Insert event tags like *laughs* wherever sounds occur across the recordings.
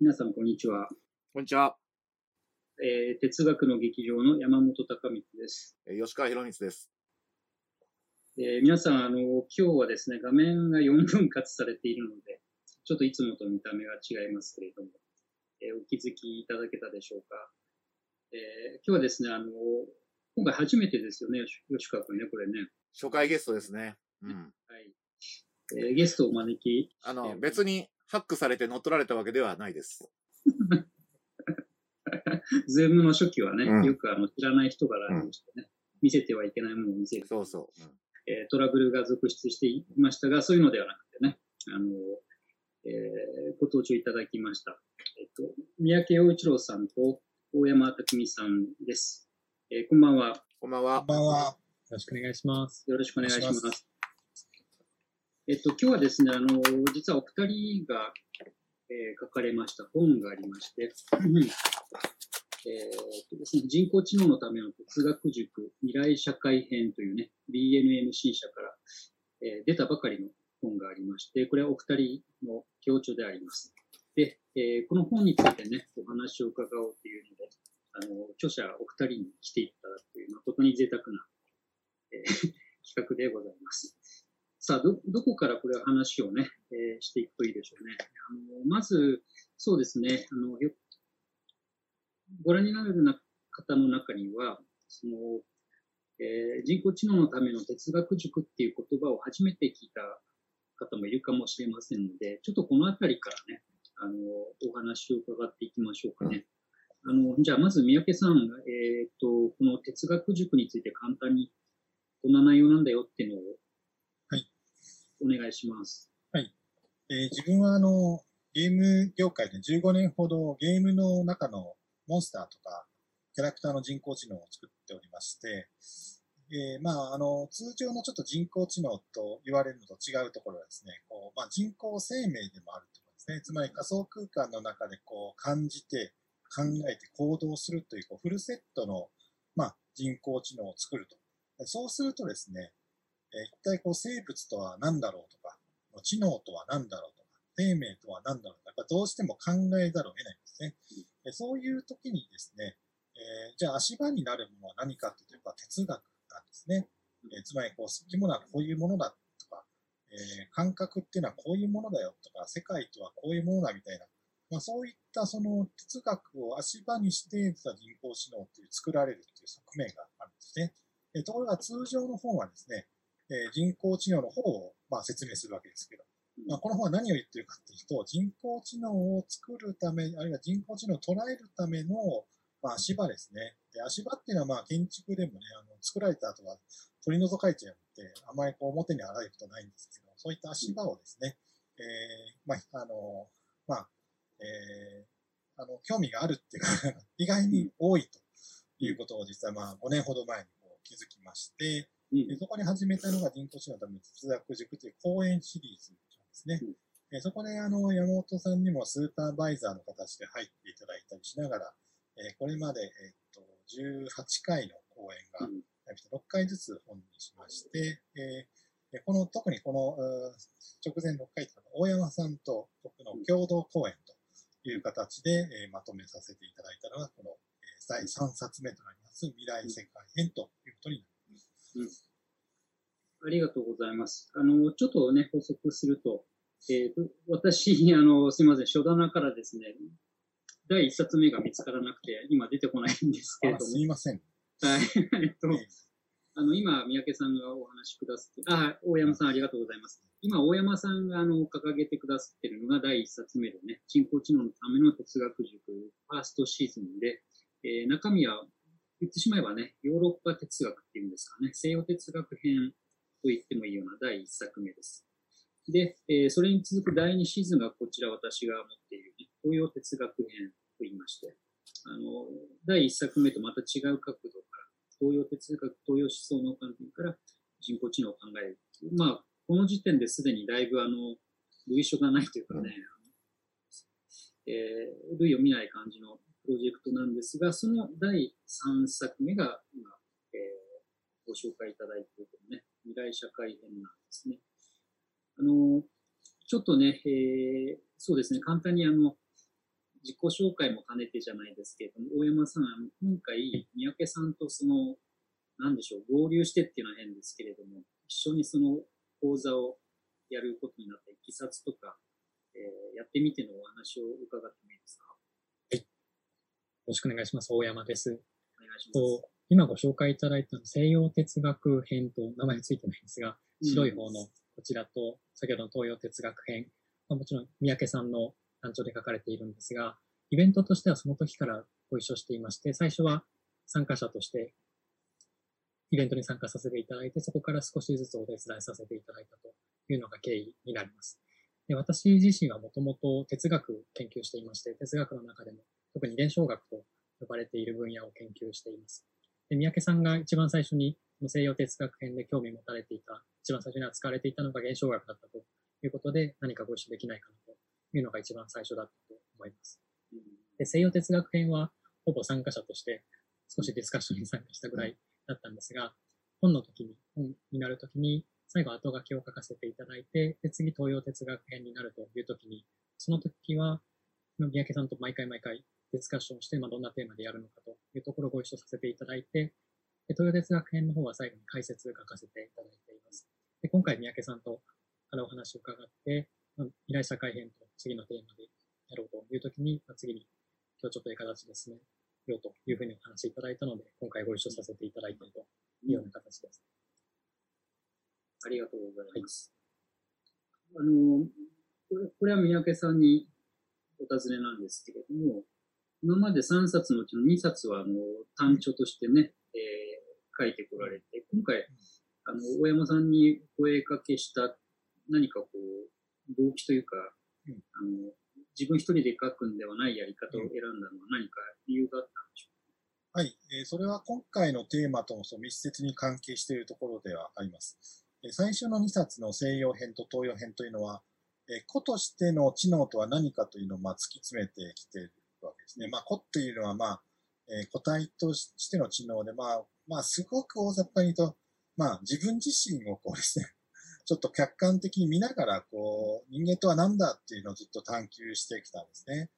皆さん、こんにちは。こんにちは。えー、哲学の劇場の山本隆光です。えー吉川博光です。えー皆さん、あの、今日はですね、画面が4分割されているので、ちょっといつもと見た目が違いますけれども、えーお気づきいただけたでしょうか。えー今日はですね、あの、今回初めてですよね、吉吉川君ね、これね。初回ゲストですね。うん。はい。えーゲストをお招きあの、別にハックされて乗っ取られたわけではないです。ズームの初期はね、うんよくあの知らない人が乱入してね、見せてはいけないものを見せる。そうそう。うんえートラブルが続出していましたが、そういうのではなくてね、あの、えーご登場いただきました。えっ、と、三宅陽一郎さんと大山匠さんです。えーこんばんは。こんばんはこん。ばんは。よろしくお願いします。よろしくお願いします。えっと、今日はですね、あの、実はお二人が、えー書かれました本がありまして、えーとですね、人工知能のための哲学塾未来社会編というね、BNMC 社から、えー出たばかりの本がありまして、これはお二人の協調であります。で、えーこの本についてね、お話を伺おうというので、あの、著者お二人に来ていただくという、誠に贅沢な、えー *laughs* 企画でございます。さあ、ど、どこからこれは話をね、えーしていくといいでしょうね。あの、まず、そうですね、あの、よご覧になるような方の中には、その、えー人工知能のための哲学塾っていう言葉を初めて聞いた方もいるかもしれませんので、ちょっとこのあたりからね、あの、お話を伺っていきましょうかね。あの、じゃあまず三宅さん、えっ、と、この哲学塾について簡単に、こんな内容なんだよっていうのを、はい。お願いします。はいえー自分はあの、ゲーム業界で15年ほどゲームの中のモンスターとか、キャラクターの人工知能を作っておりまして、えーまあ、あの、通常のちょっと人工知能と言われるのと違うところはですね、こう、まあ、人工生命でもあるところですね。つまり仮想空間の中でこう、感じて、考えて行動するという、こう、フルセットの、まあ、人工知能を作ると。そうするとですね、え一体こう、生物とは何だろうとか、知能とは何だろうとか、生命とは何だろうとか、どうしても考えざるを得ないんですね。そういう時にですね、えーじゃあ足場になるものは何かというと、哲学なんですね。えーつまり、こう、生き物はこういうものだとか、えー感覚っていうのはこういうものだよとか、世界とはこういうものだみたいな、まあ、そういったその哲学を足場にして、実は人工知能っていう作られるっていう側面があるんですね。えところが通常の本はですね、えー人工知能の方を、まあ、説明するわけですけど、まあ、この本は何を言ってるかっていうと、人工知能を作るため、あるいは人工知能を捉えるための、まあ、足場ですね。で、足場っていうのは、まあ、建築でもね、あの、作られた後は取り除かれちゃうので、あまりこう表に現れることないんですけど、そういった足場をですね、えー、まあ、あの、まあ、えー、あの、興味があるっていうか、意外に多いということを実際、まあ、5年ほど前にこう気づきまして、うんでそこで始めたのが人工知能のための哲学塾という講演シリーズなんですね。えそこであの山本さんにもスーパーバイザーの形で入っていただいたりしながら、えこれまで、えっと18回の講演が、うん約6回ずつ本にしまして、えーこの特にこの直前6回というのは大山さんと僕の共同講演という形で、えーまとめさせていただいたのがこの、えー第3冊目となります未来世界編ということになります。ありがとうございます。あの、ちょっとね、補足すると、えーと私、*laughs* あの、すみません、書棚からですね、第一冊目が見つからなくて、今出てこないんですけれあどもすいません。はい。えっとえ、あの、今、三宅さんがお話しくださって、あ、大山さんありがとうございます。今、大山さんが、あの、掲げてくださってるのが第一冊目でね、人工知能のための哲学塾、ファーストシーズンで、えー中身は、言ってしまえばね、ヨーロッパ哲学っていうんですかね、西洋哲学編と言ってもいいような第一作目です。で、えーそれに続く第二シーズンがこちら私が持っている、ね、東洋哲学編と言いまして、あの、第一作目とまた違う角度から、東洋哲学、東洋思想の観点から人工知能を考える。まあ、この時点ですでにだいぶあの、類書がないというかね、あのえー類を見ない感じのプロジェクトなんですが、その第3作目が今、えーご紹介いただいているこのね、未来社会編なんですね。あの、ちょっとね、えーそうですね、簡単にあの、自己紹介も兼ねてじゃないですけれども、大山さん、今回、三宅さんとその、なんでしょう、合流してっていうのは変ですけれども、一緒にその講座をやることになったいきさつとか、えーやってみてのお話を伺ってもいいですか？ろしくお願いします。大山です。お願いします。と今ご紹介いただいた西洋哲学編と名前ついてないんですが、白い方のこちらと、先ほどの東洋哲学編、まあもちろん三宅さんの単調で書かれているんですが、イベントとしてはその時からご一緒していまして、最初は参加者としてイベントに参加させていただいて、そこから少しずつお手伝いさせていただいたというのが経緯になります。で私自身はもともと哲学を研究していまして、哲学の中でも特に伝承学と呼ばれている分野を研究しています。で三宅さんが一番最初に西洋哲学編で興味持たれていた、一番最初に扱われていたのが現象学だったということで、何かご一緒できないかなというのが一番最初だったと思います。で西洋哲学編はほぼ参加者として少しディスカッションに参加したぐらいだったんですが、本の時に、本になる時に、最後後書きを書かせていただいて、で、次東洋哲学編になるという時に、その時は、三宅さんと毎回毎回ディスカッションをして、まあ、どんなテーマでやるのかというところをご一緒させていただいて、で東洋哲学編の方は最後に解説を書かせていただいています。で今回三宅さんとからお話を伺って、まあ未来社会編と次のテーマでやろうという時に、まあ、次に今日ちょっといい形ですね、ようというふうにお話しいただいたので、今回ご一緒させていただいているというような形です。ありがとうございます。あの、これこれは三宅さんにお尋ねなんですけれども、今まで3冊のうちの2冊はあの単調としてね、えー書いてこられて、今回、あの、大山さんに声かけした何かこう、動機というか、うん。あの、自分一人で書くんではないやり方を選んだのは何か理由があったんでしょはい、えーそれは今回のテーマともそう密接に関係しているところではあります。えー最初の2冊の西洋編と東洋編というのは、えー個としての知能とは何かというのをまあ突き詰めてきているわけですね。まあ、個っていうのは、まあ、えー個体としての知能で、まあ、まあ、すごく大雑把に言うと、まあ、自分自身をこうですね、*laughs* ちょっと客観的に見ながら、こう、人間とは何だっていうのをずっと探求してきたんですね。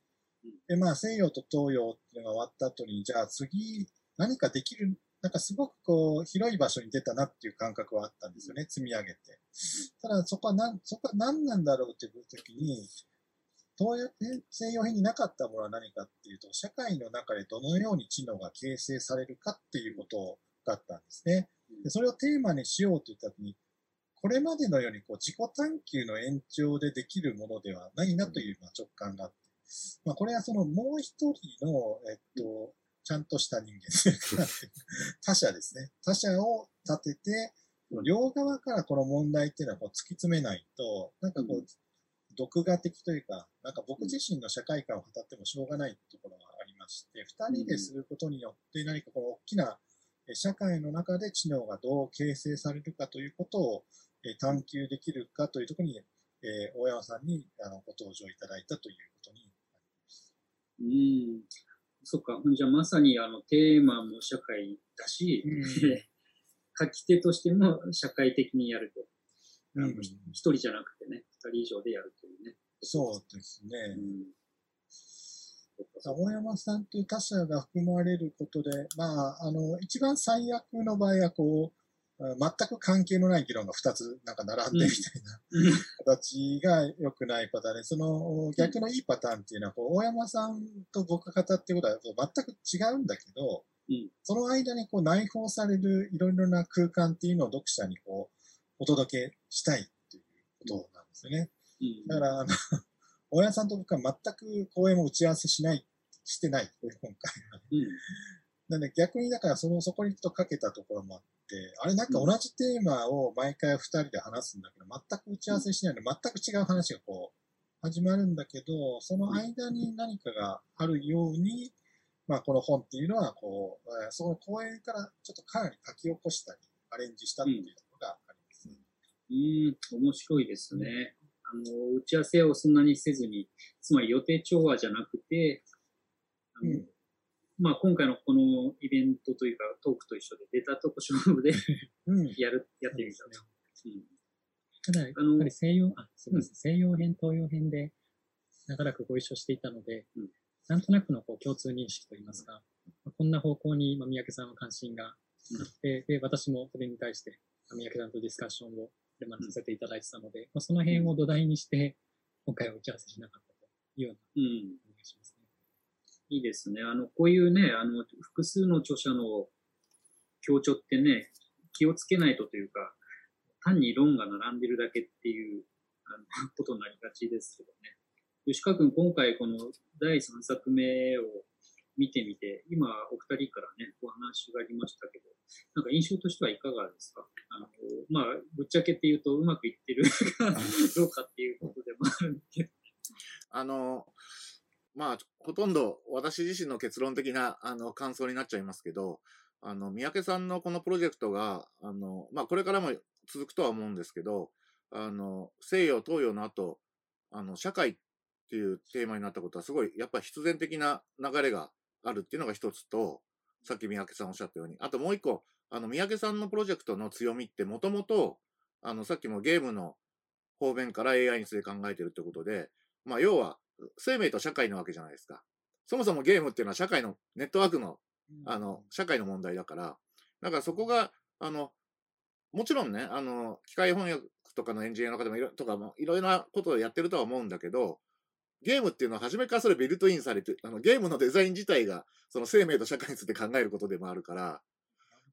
で、まあ、西洋と東洋っていうのが終わった後に、じゃあ次、何かできる、なんかすごくこう、広い場所に出たなっていう感覚はあったんですよね、積み上げて。ただ、そこは何、そこは何なんだろうっていう時に、東洋編、西洋編になかったものは何かっていうと、社会の中でどのように知能が形成されるかっていうことだったんですね。でそれをテーマにしようと言った時に、これまでのようにこう自己探求の延長でできるものではないなというまあ直感があって、まあ、これはそのもう一人の、えっと、ちゃんとした人間というか他者ですね。他者を立てて、両側からこの問題っていうのはこう突き詰めないと、なんかこう、独画的というか、なんか僕自身の社会観を語ってもしょうがないところがありまして、二人ですることによって何かこの大きなえ社会の中で知能がどう形成されるかということをえ探求できるかというところに、えー大山さんにあのご登場いただいたということになります。う。うん。そっか。じゃあまさにあのテーマも社会だし、うん *laughs* 書き手としても社会的にやると。あのうん人じゃなくてね、二人以上でやるというね。そうですね。うん。大山さんという他者が含まれることで、まあ、あの、一番最悪の場合は、こう、あ全く関係のない議論が2つなんか並んでみたいなうん形が良くないパターンで、その逆のいいパターンっていうのは、こう大山さんと僕が語ってることは全く違うんだけど、うんその間にこう内包されるいろいろな空間っていうのを読者にこうお届けしたいっていうことなんですよね。うんだから、あの、*laughs* 大家さんと僕は全く講演も打ち合わせしない、してない、今回は。うんなんで逆にだからその、そこにとかけたところもあって、あれなんか同じテーマを毎回二人で話すんだけど、全く打ち合わせしないので、全く違う話がこう、始まるんだけど、その間に何かがあるように、まあこの本っていうのは、こう、えーその講演からちょっとかなり書き起こしたり、アレンジしたっていう。うん、面白いですね。あの、打ち合わせをそんなにせずに、つまり予定調和じゃなくて、あのうん。まあ今回のこのイベントというかトークと一緒で出たとこ勝負でうん。*laughs* やる、やってみたと。うん。ただ、やっぱり西洋、あ、すみません、西洋編、東洋編で長らくご一緒していたので、うん。なんとなくのこう共通認識といいますか、まあこんな方向にまあ三宅さんは関心があって、で、私もそれに対してまあ三宅さんとディスカッションをこれまでさせていただいてたので、まあ、その辺を土台にして、今回は打ち合わせしなかったというようなうん。お願いしますね。いいですね。あの、こういうね、あの、複数の著者の強調ってね、気をつけないとというか、単に論が並んでるだけっていうあのことになりがちですけどね。吉川君、今回この第3作目を見てみて、今お二人からね、お話がありましたけど、なんか印象としてはいかがですか？あの、まあ、ぶっちゃけって言うとうまくいってるか *laughs* どうかっていうことでもあるんで。あの、まあ、ほとんど私自身の結論的なあの感想になっちゃいますけど、あの、三宅さんのこのプロジェクトが、あの、まあ、これからも続くとは思うんですけど、あの、西洋、東洋の後、あの、社会っていうテーマになったことはすごい、やっぱ必然的な流れがあるっていうのが一つと、さっき三宅さんおっしゃったように、あともう一個、あの、三宅さんのプロジェクトの強みってもともと、あの、さっきもゲームの方面から AI について考えてるってことで、まあ、要は、生命と社会なわけじゃないですか。そもそもゲームっていうのは社会の、ネットワークの、あの、社会の問題だから、だからそこが、あの、もちろんね、あの、機械翻訳とかのエンジニアの方もいろ、とかもいろいろなことをやってるとは思うんだけど、ゲームっていうのは初めからそれビルトインされて、あの、ゲームのデザイン自体が、その生命と社会について考えることでもあるから、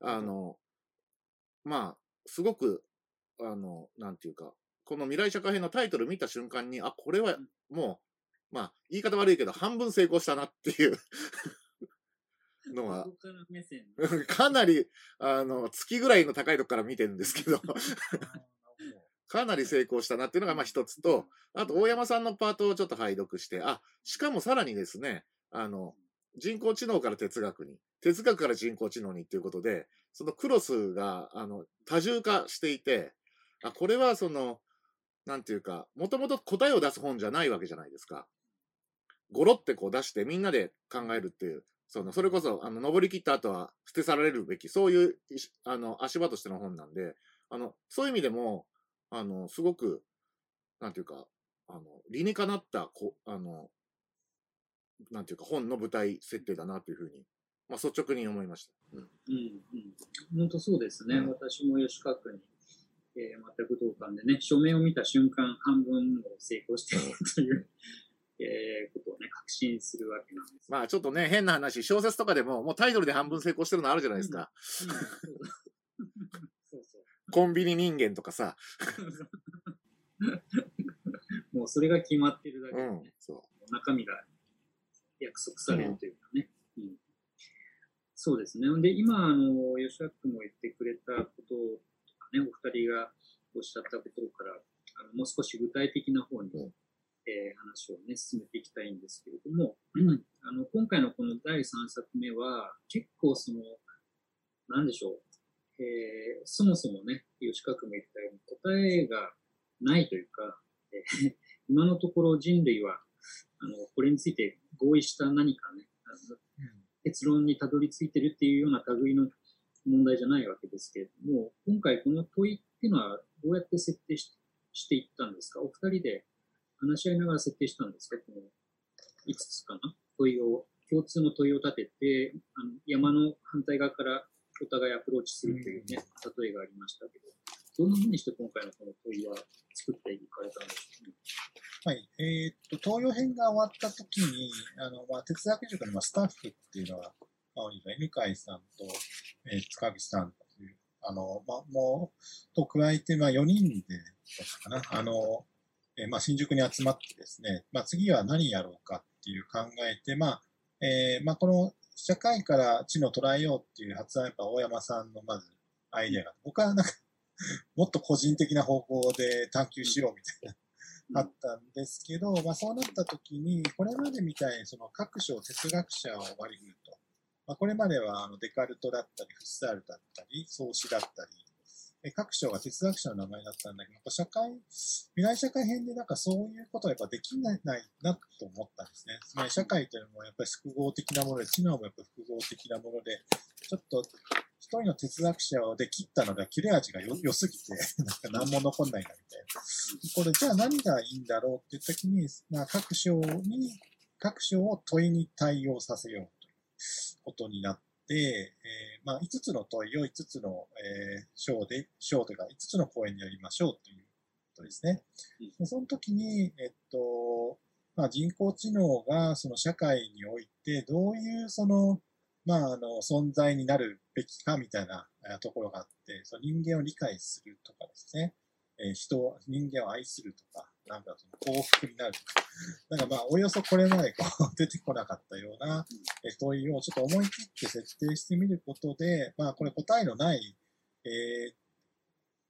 あの、まあ、すごく、あの、なんていうか、この未来社会編のタイトル見た瞬間に、あ、これはもう、まあ、言い方悪いけど、半分成功したなっていう *laughs* のは。*laughs* かなり、あの、月ぐらいの高いとこから見てるんですけど、かなり成功したなっていうのがまあ一つと、あと大山さんのパートをちょっと拝読して、あ、しかもさらにですね、あの、人工知能から哲学に、哲学から人工知能にっていうことで、そのクロスが、あの、多重化していて、あ、これはその、なんていうか、もともと答えを出す本じゃないわけじゃないですか。ゴロってこう出してみんなで考えるっていう、その、それこそ、あの、登り切った後は捨て去られるべき、そういう、あの、足場としての本なんで、あの、そういう意味でも、あの、すごく、なんていうか、あの、理にかなった、こあの、なんていうか、本の舞台設定だなというふうに、まあ、率直に思いました。うんうんうん。本当そうですね。うん私も吉川君に、えー全く同感でね、書面を見た瞬間、半分を成功しているという、*laughs* えーことをね、確信するわけなんです。まあ、ちょっとね、変な話、小説とかでも、もうタイトルで半分成功してるのあるじゃないですか。うんそうそうコンビニ人間とかさ。*laughs* もうそれが決まってるだけうんでね、。そ中身が約束されるというかね。うんそうですね。で、今、あの、吉田君も言ってくれたこととかね、お二人がおっしゃったことから、あのもう少し具体的な方に、うんえー話をね、進めていきたいんですけれども、う *clears throat* んあの今回のこの第3作目は、結構その、なんでしょう、えーそもそもね、吉川君も言ったように答えがないというか、えー *laughs* 今のところ人類は、あの、これについて合意した何かね、結論にたどり着いてるっていうような類の問題じゃないわけですけれども、今回この問いっていうのはどうやって設定ししていったんですか？お二人で話し合いながら設定したんですか？この5つかな？問いを、共通の問いを立てて、あの山の反対側からお互いアプローチするというね、例えがありましたけど、どんなふうにして今回のこの問いは作っていかれたんでしょうね。はい。えーっと、東洋編が終わった時に、あの、まあ、哲学塾のまあスタッフっていうのは、まあ、犬飼さんと、えー塚口さんという、あの、まあ、もう、と加えて、まあ、4人で、かな。あの、えーまあ、新宿に集まってですね、まあ、次は何やろうかっていう考えて、まあ、えーまあ、この、社会から知の捉えようっていう発案はやっぱ大山さんのまずアイデアが、僕はなんか、もっと個人的な方向で探求しようみたいな、あったんですけど、まあそうなった時に、これまでみたいにその各種哲学者を割り振ると。まあこれまではあのデカルトだったり、フッサールだったり、創始だったり、え各章が哲学者の名前だったんだけど、やっぱ社会、未来社会編でなんかそういうことはやっぱできないなと思ったんですね。つまり社会というのもやっぱり複合的なもので、知能もやっぱ複合的なもので、ちょっと一人の哲学者で切ったのが切れ味が良すぎて、なんか何も残んないなみたいな。これじゃあ何がいいんだろうっていう時に、まあ各章に、各章を問いに対応させようということになって、えーまあ、5つの問いを5つの、えー章で、章というか5つの講演でやりましょうということですね。でその時に、えっと、まあ、人工知能がその社会においてどういうその、まあ、あの、存在になるべきかみたいなえーところがあって、その人間を理解するとかですね、えー人を、人間を愛するとか、なんかその幸福になる、なんかまあ、およそこれまでこう出てこなかったような問いをちょっと思い切って設定してみることで、まあ、これ答えのない、えー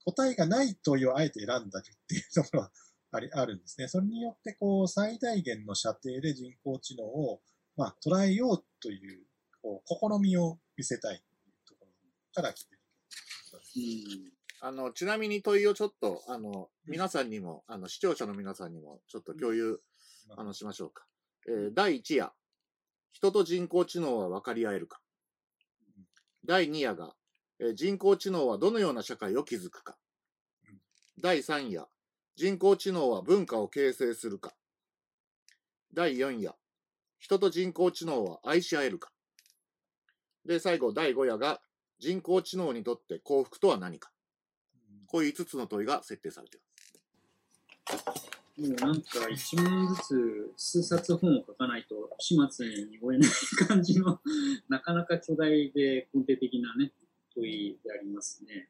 答えがない問いをあえて選んだりっていうところはありあるんですね。それによって、こう、最大限の射程で人工知能を、まあ、捉えようという、こう、試みを見せたいというところから来てる。うん。あの、ちなみに問いをちょっと、あの、皆さんにも、あの、視聴者の皆さんにも、ちょっと共有、あの、しましょうか。えー第1夜、人と人工知能は分かり合えるか。第2夜が、えー人工知能はどのような社会を築くかうん。第3夜、人工知能は文化を形成するか。第4夜、人と人工知能は愛し合えるか。で、最後、第5夜が、人工知能にとって幸福とは何か。こういう5つの問いが設定されています。もうなんか一問ずつ数冊本を書かないと始末に追えない感じのなかなか巨大で根底的なね問いでありますね。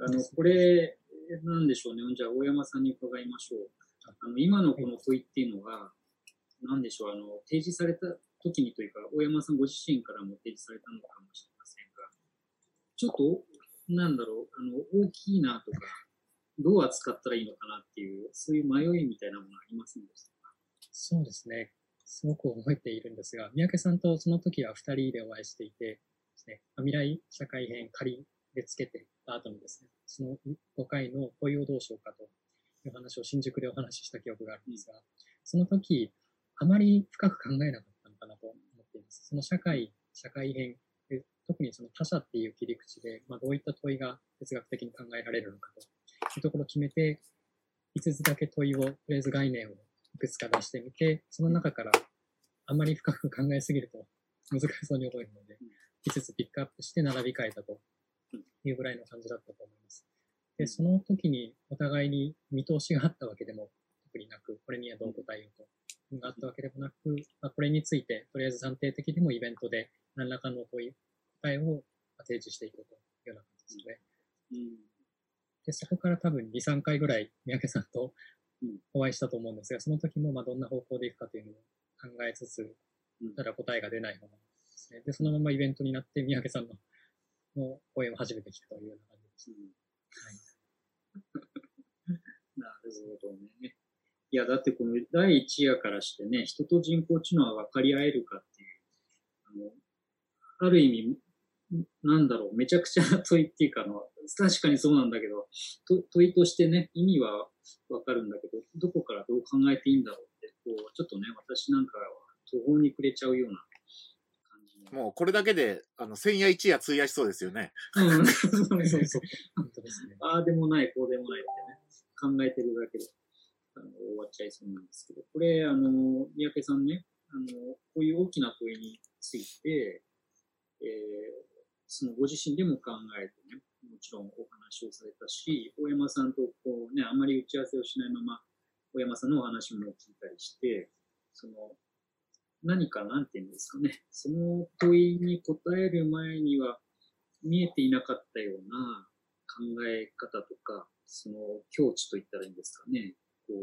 あのこれなんでしょうね。じゃあ大山さんに伺いましょう。あの今のこの問いっていうのがなんでしょうあの提示された時にというか大山さんご自身からも提示されたのかもしれませんが、ちょっとなんだろうあの大きいなとか。どう扱ったらいいのかなっていう、そういう迷いみたいなものありませんでしたか？そうですね。すごく覚えているんですが、三宅さんとその時は二人でお会いしていてですね、未来社会編仮でつけてた後にですね、その5回の問いをどうしようかという話を新宿でお話しした記憶があるんですが、その時、あまり深く考えなかったのかなと思っています。その社会、社会編、特にその他者っていう切り口で、まあ、どういった問いが哲学的に考えられるのかというところを決めて、5つだけ問いを、とりあえず概念をいくつか出してみて、その中からあまり深く考えすぎると難しそうに覚えるので、5つピックアップして並び替えたというぐらいの感じだったと思います。で、その時にお互いに見通しがあったわけでも特になく、これにはどう答えようとがあったわけでもなく、まあ、これについてとりあえず暫定的にもイベントで何らかの問い、答えを提示していこうというような感じですね。うん。で、そこから多分2、3回ぐらい三宅さんとうんお会いしたと思うんですが、その時もまあどんな方向でいくかというのを考えつつうん、ただ答えが出ないままですね。で、そのままイベントになって三宅さんのの講演を初めて聞くというような感じです。*laughs* なるほどね。いや、だってこの第一夜からしてね、人と人工知能は分かり合えるかっていう、あの、ある意味、なんだろう、めちゃくちゃな問いっていうかあの、確かにそうなんだけど、と問いとしてね、意味は分かるんだけど、どこからどう考えていいんだろうって、こう、ちょっとね、私なんかは途方に暮れちゃうような感じの。もうこれだけで、あの、千夜一夜費やしそうですよね。うん、そうそうそう。*laughs* 本当ですね。ああでもない、こうでもないってね、考えてるだけであの終わっちゃいそうなんですけど、これ、あの、三宅さんね、あの、こういう大きな問いについて、えーそのご自身でも考えてね、もちろんお話をされたし、大山さんとこうね、あまり打ち合わせをしないまま、大山さんのお話も聞いたりして、その、何かなんていうんですかね、その問いに答える前には見えていなかったような考え方とか、その境地といったらいいんですかね。こう、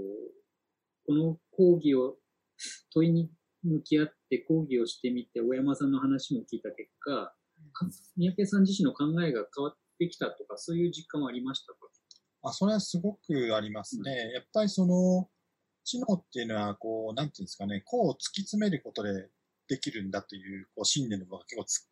この講義を、問いに向き合って講義をしてみて、大山さんの話も聞いた結果、三宅さん自身の考えが変わってきたとか、そういう実感はありましたか？あ、それはすごくありますね。やっぱりその、知能っていうのは、こう、なんていうんですかね、こう突き詰めることでできるんだという、こう、信念の部分が結構つ、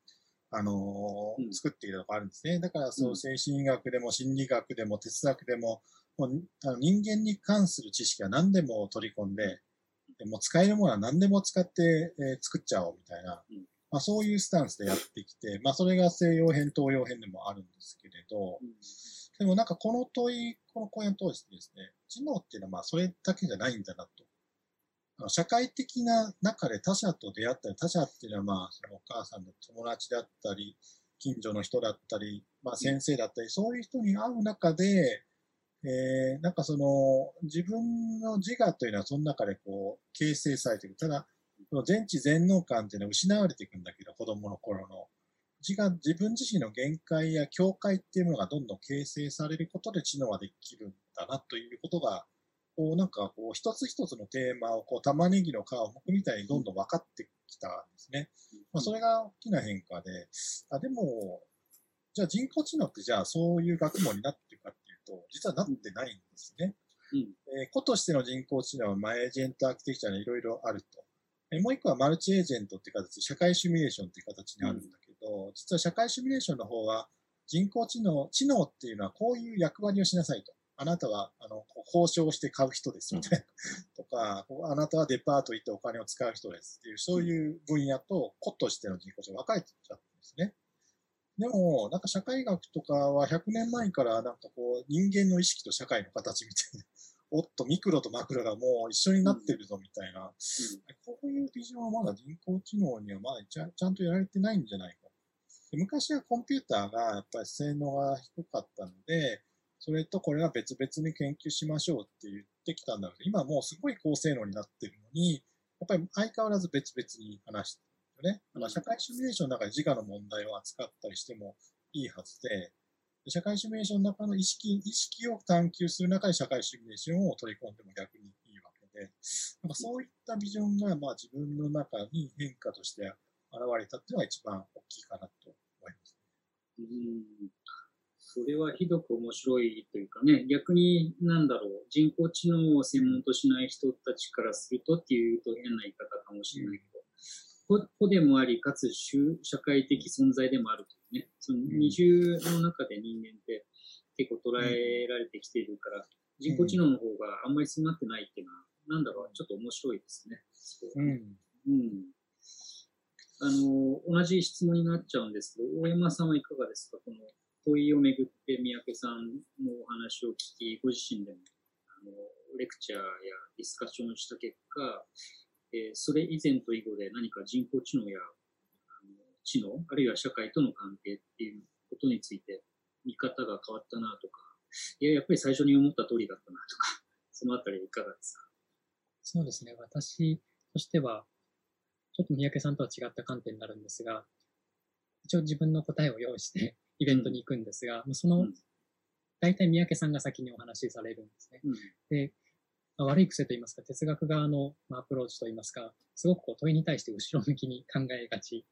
あのーうん。作っているのがあるんですね。だから、そうう、ん。精神医学でも心理学でも哲学でも、もうあの人間に関する知識は何でも取り込んで、でもう使えるものは何でも使って、えー作っちゃおうみたいな、うんまあそういうスタンスでやってきて、まあそれが西洋編、東洋編でもあるんですけれど、でもなんかこの問い、この講演を通してですね、知能っていうのはまあそれだけじゃないんだなと。社会的な中で他者と出会ったり、他者っていうのはまあ、そのお母さんの友達だったり、近所の人だったり、まあ先生だったり、そういう人に会う中で、えー、なんかその、自分の自我というのはその中でこう、形成されていく。ただ、全知全能感っていうのは失われていくんだけど、子供の頃の。自我、自分自身の限界や境界っていうものがどんどん形成されることで知能はできるんだなということが、こうなんかこう一つ一つのテーマをこう玉ねぎの皮を剥くみたいにどんどん分かってきたんですね。まあ、それが大きな変化で、あでも、じゃあ人工知能ってじゃあそういう学問になってるかっていうと、実はなってないんですね。うんえー、個としての人工知能は、まあ、エージェントアーキテクチャにいろいろあると。えー、もう一個はマルチエージェントっていう形、社会シミュレーションっていう形にあるんだけど、うん、実は社会シミュレーションの方は、人工知能、知能っていうのはこういう役割をしなさいと。あなたは、あの、交渉して買う人ですみたいな。*laughs* とか、あなたはデパート行ってお金を使う人ですっていう、そういう分野と個としての人工知能分かれてちゃってですね。でも、なんか社会学とかは100年前からなんかこう人間の意識と社会の形みたいな、おっとミクロとマクロがもう一緒になってるぞみたいな、うん、こういうビジョンはまだ人工知能にはまだちゃちゃんとやられてないんじゃないか。昔はコンピューターがやっぱり性能が低かったので、それとこれは別々に研究しましょうって言ってきたんだけど、今もうすごい高性能になってるのに、やっぱり相変わらず別々に話してね。だから社会シミュレーションの中で自我の問題を扱ったりしてもいいはずで、社会シミュレーションの中の意識、意識を探求する中で社会シミュレーションを取り込んでも逆にいいわけで、なんかそういったビジョンがまあ自分の中に変化として現れたっていうのが一番大きいかなと思います、うん。それはひどく面白いというかね、逆になんだろう、人工知能を専門としない人たちからするとっていうと変な言い方かもしれないけど、子でもあり、かつ社会的存在でもあるとね、その二重の中で人間って結構捉えられてきているから、人工知能の方があんまりそうなってないっていうのは、なんだろう、ちょっと面白いですね。うん。うん。あの、同じ質問になっちゃうんですけど、大山さんはいかがですか？この問いをめぐって三宅さんのお話を聞き、ご自身でもあのレクチャーやディスカッションした結果、えー、それ以前と以後で何か人工知能や知能、あるいは社会との関係っていうことについて見方が変わったなとか、いや、やっぱり最初に思った通りだったなとか、*laughs* そのあたりいかがですか？そうですね。私としては、ちょっと三宅さんとは違った観点になるんですが、一応自分の答えを用意して *laughs* イベントに行くんですが、その、大体三宅さんが先にお話しされるんですね。うん、で、まあ、悪い癖といいますか、哲学側の、まあ、アプローチといいますか、すごくこう問いに対して後ろ向きに考えがち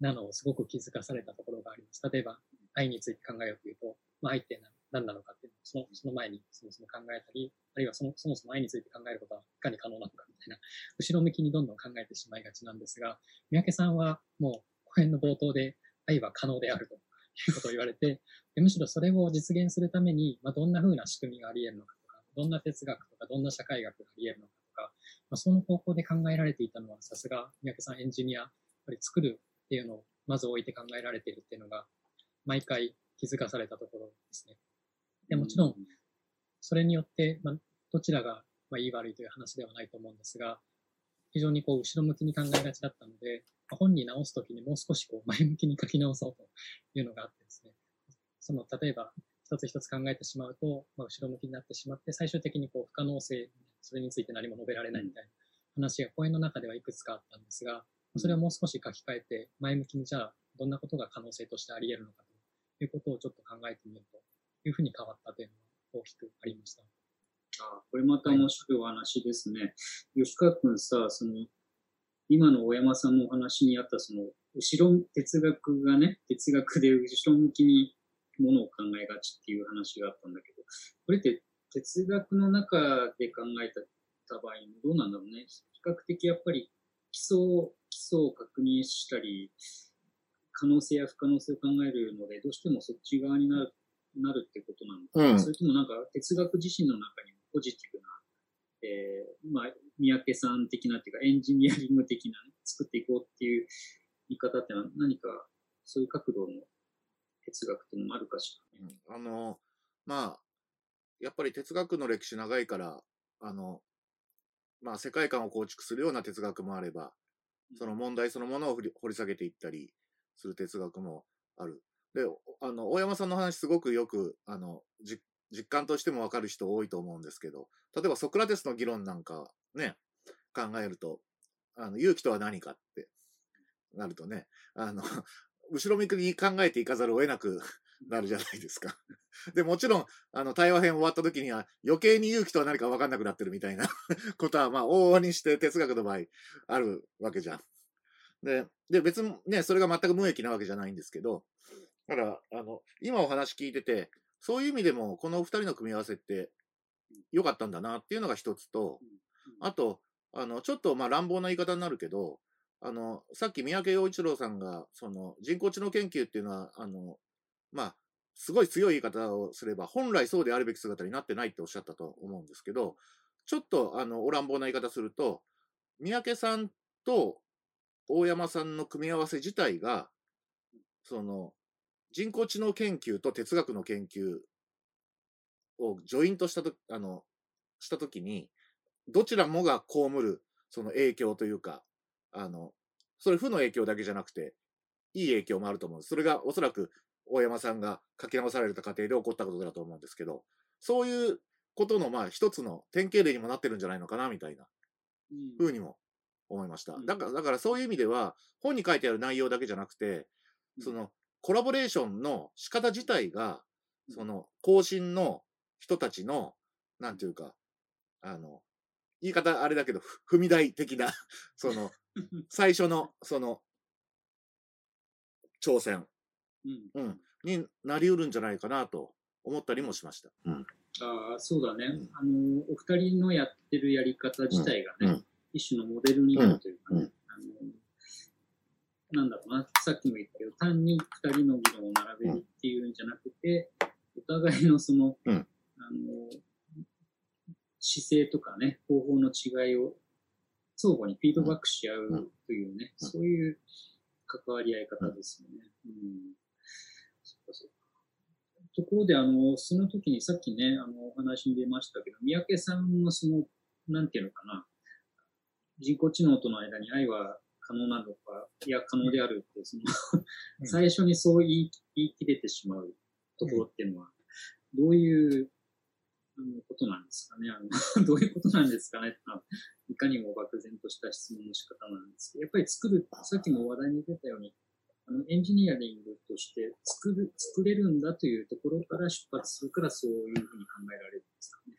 なのをすごく気づかされたところがあります。例えば、愛について考えようというと、まあ、愛って何なのかっていうのをそのその前にそもそも考えたり、あるいはそのそもそも愛について考えることはいかに可能なのかみたいな、後ろ向きにどんどん考えてしまいがちなんですが、三宅さんはもう講演の冒頭で愛は可能であるということを言われて、むしろそれを実現するために、まあ、どんな風な仕組みがあり得るのかとかどんな哲学とか、どんな社会学があり得るのかとか、まあ、その方向で考えられていたのは、さすが三宅さんエンジニア、やっぱり作るっていうのをまず置いて考えられているっていうのが、毎回気づかされたところですね。でもちろん、それによって、まあ、どちらが、まあ、いい悪いという話ではないと思うんですが、非常にこう後ろ向きに考えがちだったので、まあ、本に直すときにもう少しこう *laughs* 前向きに書き直そうというのがあってですね、その例えば一つ一つ考えてしまうと、まあ、後ろ向きになってしまって、最終的にこう不可能性、それについて何も述べられないみたいな話が講演の中ではいくつかあったんですが、それをもう少し書き換えて、前向きにじゃあ、どんなことが可能性としてあり得るのかということをちょっと考えてみるというふうに変わったというのが大きくありました。あこれまた面白いお話ですね。はい、吉川君さ、その、今の大山さんのお話にあったその、後ろ、哲学がね、哲学で後ろ向きにものを考えがちっていう話があったんだけど、これって哲学の中で考えた場合どうなんだろうね。比較的やっぱり基礎基礎を確認したり、可能性や不可能性を考えるので、どうしてもそっち側になるなるってことなのか、うん、それともなんか哲学自身の中にもポジティブな、えー、まあ、三宅さん的なっていうか、エンジニアリング的な、ね、作っていこうっていう言い方ってのは何かそういう角度の哲学っていうのもあるかしら、ね、うん、あの、まあ、やっぱり哲学の歴史長いから、あの、まあ世界観を構築するような哲学もあれば、その問題そのものを掘り下げていったりする哲学もある。で、あの、大山さんの話すごくよく、あの、実感としてもわかる人多いと思うんですけど、例えばソクラテスの議論なんかね、考えると、あの、勇気とは何かってなるとね、あの、*laughs* 後ろ向きに考えていかざるを得なくなるじゃないですか。*laughs* で、もちろん、あの、対話編終わった時には、余計に勇気とは何か分かんなくなってるみたいな *laughs* ことは、まあ、往々にして哲学の場合、あるわけじゃん。で、で、別にね、それが全く無益なわけじゃないんですけど、だから、あの、今お話聞いてて、そういう意味でも、この二人の組み合わせって良かったんだなっていうのが一つと、あと、あの、ちょっとまあ乱暴な言い方になるけど、あの、さっき三宅陽一郎さんが、その人工知能研究っていうのは、あの、まあ、すごい強い言い方をすれば、本来そうであるべき姿になってないっておっしゃったと思うんですけど、ちょっと、あの、お乱暴な言い方すると、三宅さんと大山さんの組み合わせ自体が、その、人工知能研究と哲学の研究をジョイントしたと、あの、したときに、どちらもが被る、その影響というか、あの、それ負の影響だけじゃなくて、いい影響もあると思うんです。それがおそらく大山さんが書き直された過程で起こったことだと思うんですけど、そういうことの、まあ、一つの典型例にもなってるんじゃないのかな、みたいな、ふうにも思いました。だから、だからそういう意味では、本に書いてある内容だけじゃなくて、その、コラボレーションの仕方自体が、その、更新の人たちの、なんていうか、あの、言い方あれだけど、踏み台的な、その、*laughs* 最初の、その、挑戦、うん、うん、になりうるんじゃないかなと思ったりもしました。うん、ああ、そうだね、うん。あの、お二人のやってるやり方自体がね、一種のモデルになるというかね、あの、なんだろうな、さっきも言ったけど、単に二人の議論を並べるっていうんじゃなくて、お互いのその、あの、姿勢とかね、方法の違いを相互にフィードバックし合うというね、そういう関わり合い方ですよね。うん。ところで、あの、その時にさっきね、あの、お話に出ましたけど、三宅さんのその、なんていうのかな、人工知能との間に愛は可能なのか、いや、可能であるって、その最初にそう言い言い切れてしまうところっていうのは、どういうあのことなんですかね。あの *laughs* どういうことなんですかねいかにも漠然とした質問の仕方なんですけど、やっぱり作る、さっきも話題に出たように、あのエンジニアリングとして作る、作れるんだというところから出発するからそういうふうに考えられるんですかね。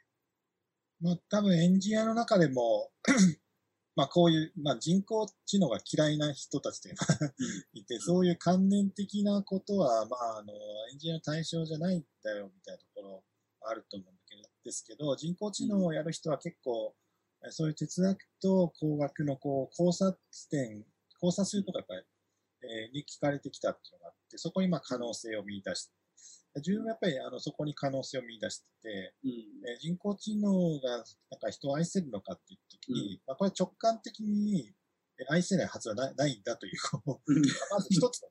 まあ多分エンジニアの中でも *clears throat* まあこういう、まあ人工知能が嫌いな人たちというのがいて、そういう関連的なことは、まああの、エンジニアの対象じゃないんだよみたいなところあると思うんだけど、ですけど、人工知能をやる人は結構、そういう哲学と工学のこう交差点、交差するとかやっぱり、えー、に聞かれてきたっていうのがあって、そこにまあ可能性を見出して、自分はやっぱりあのそこに可能性を見出してて、うん、えー、人工知能がなんか人を愛せるのかっていう時に、うん、まあ、これ直感的に愛せないはずはないんだという、まず一つの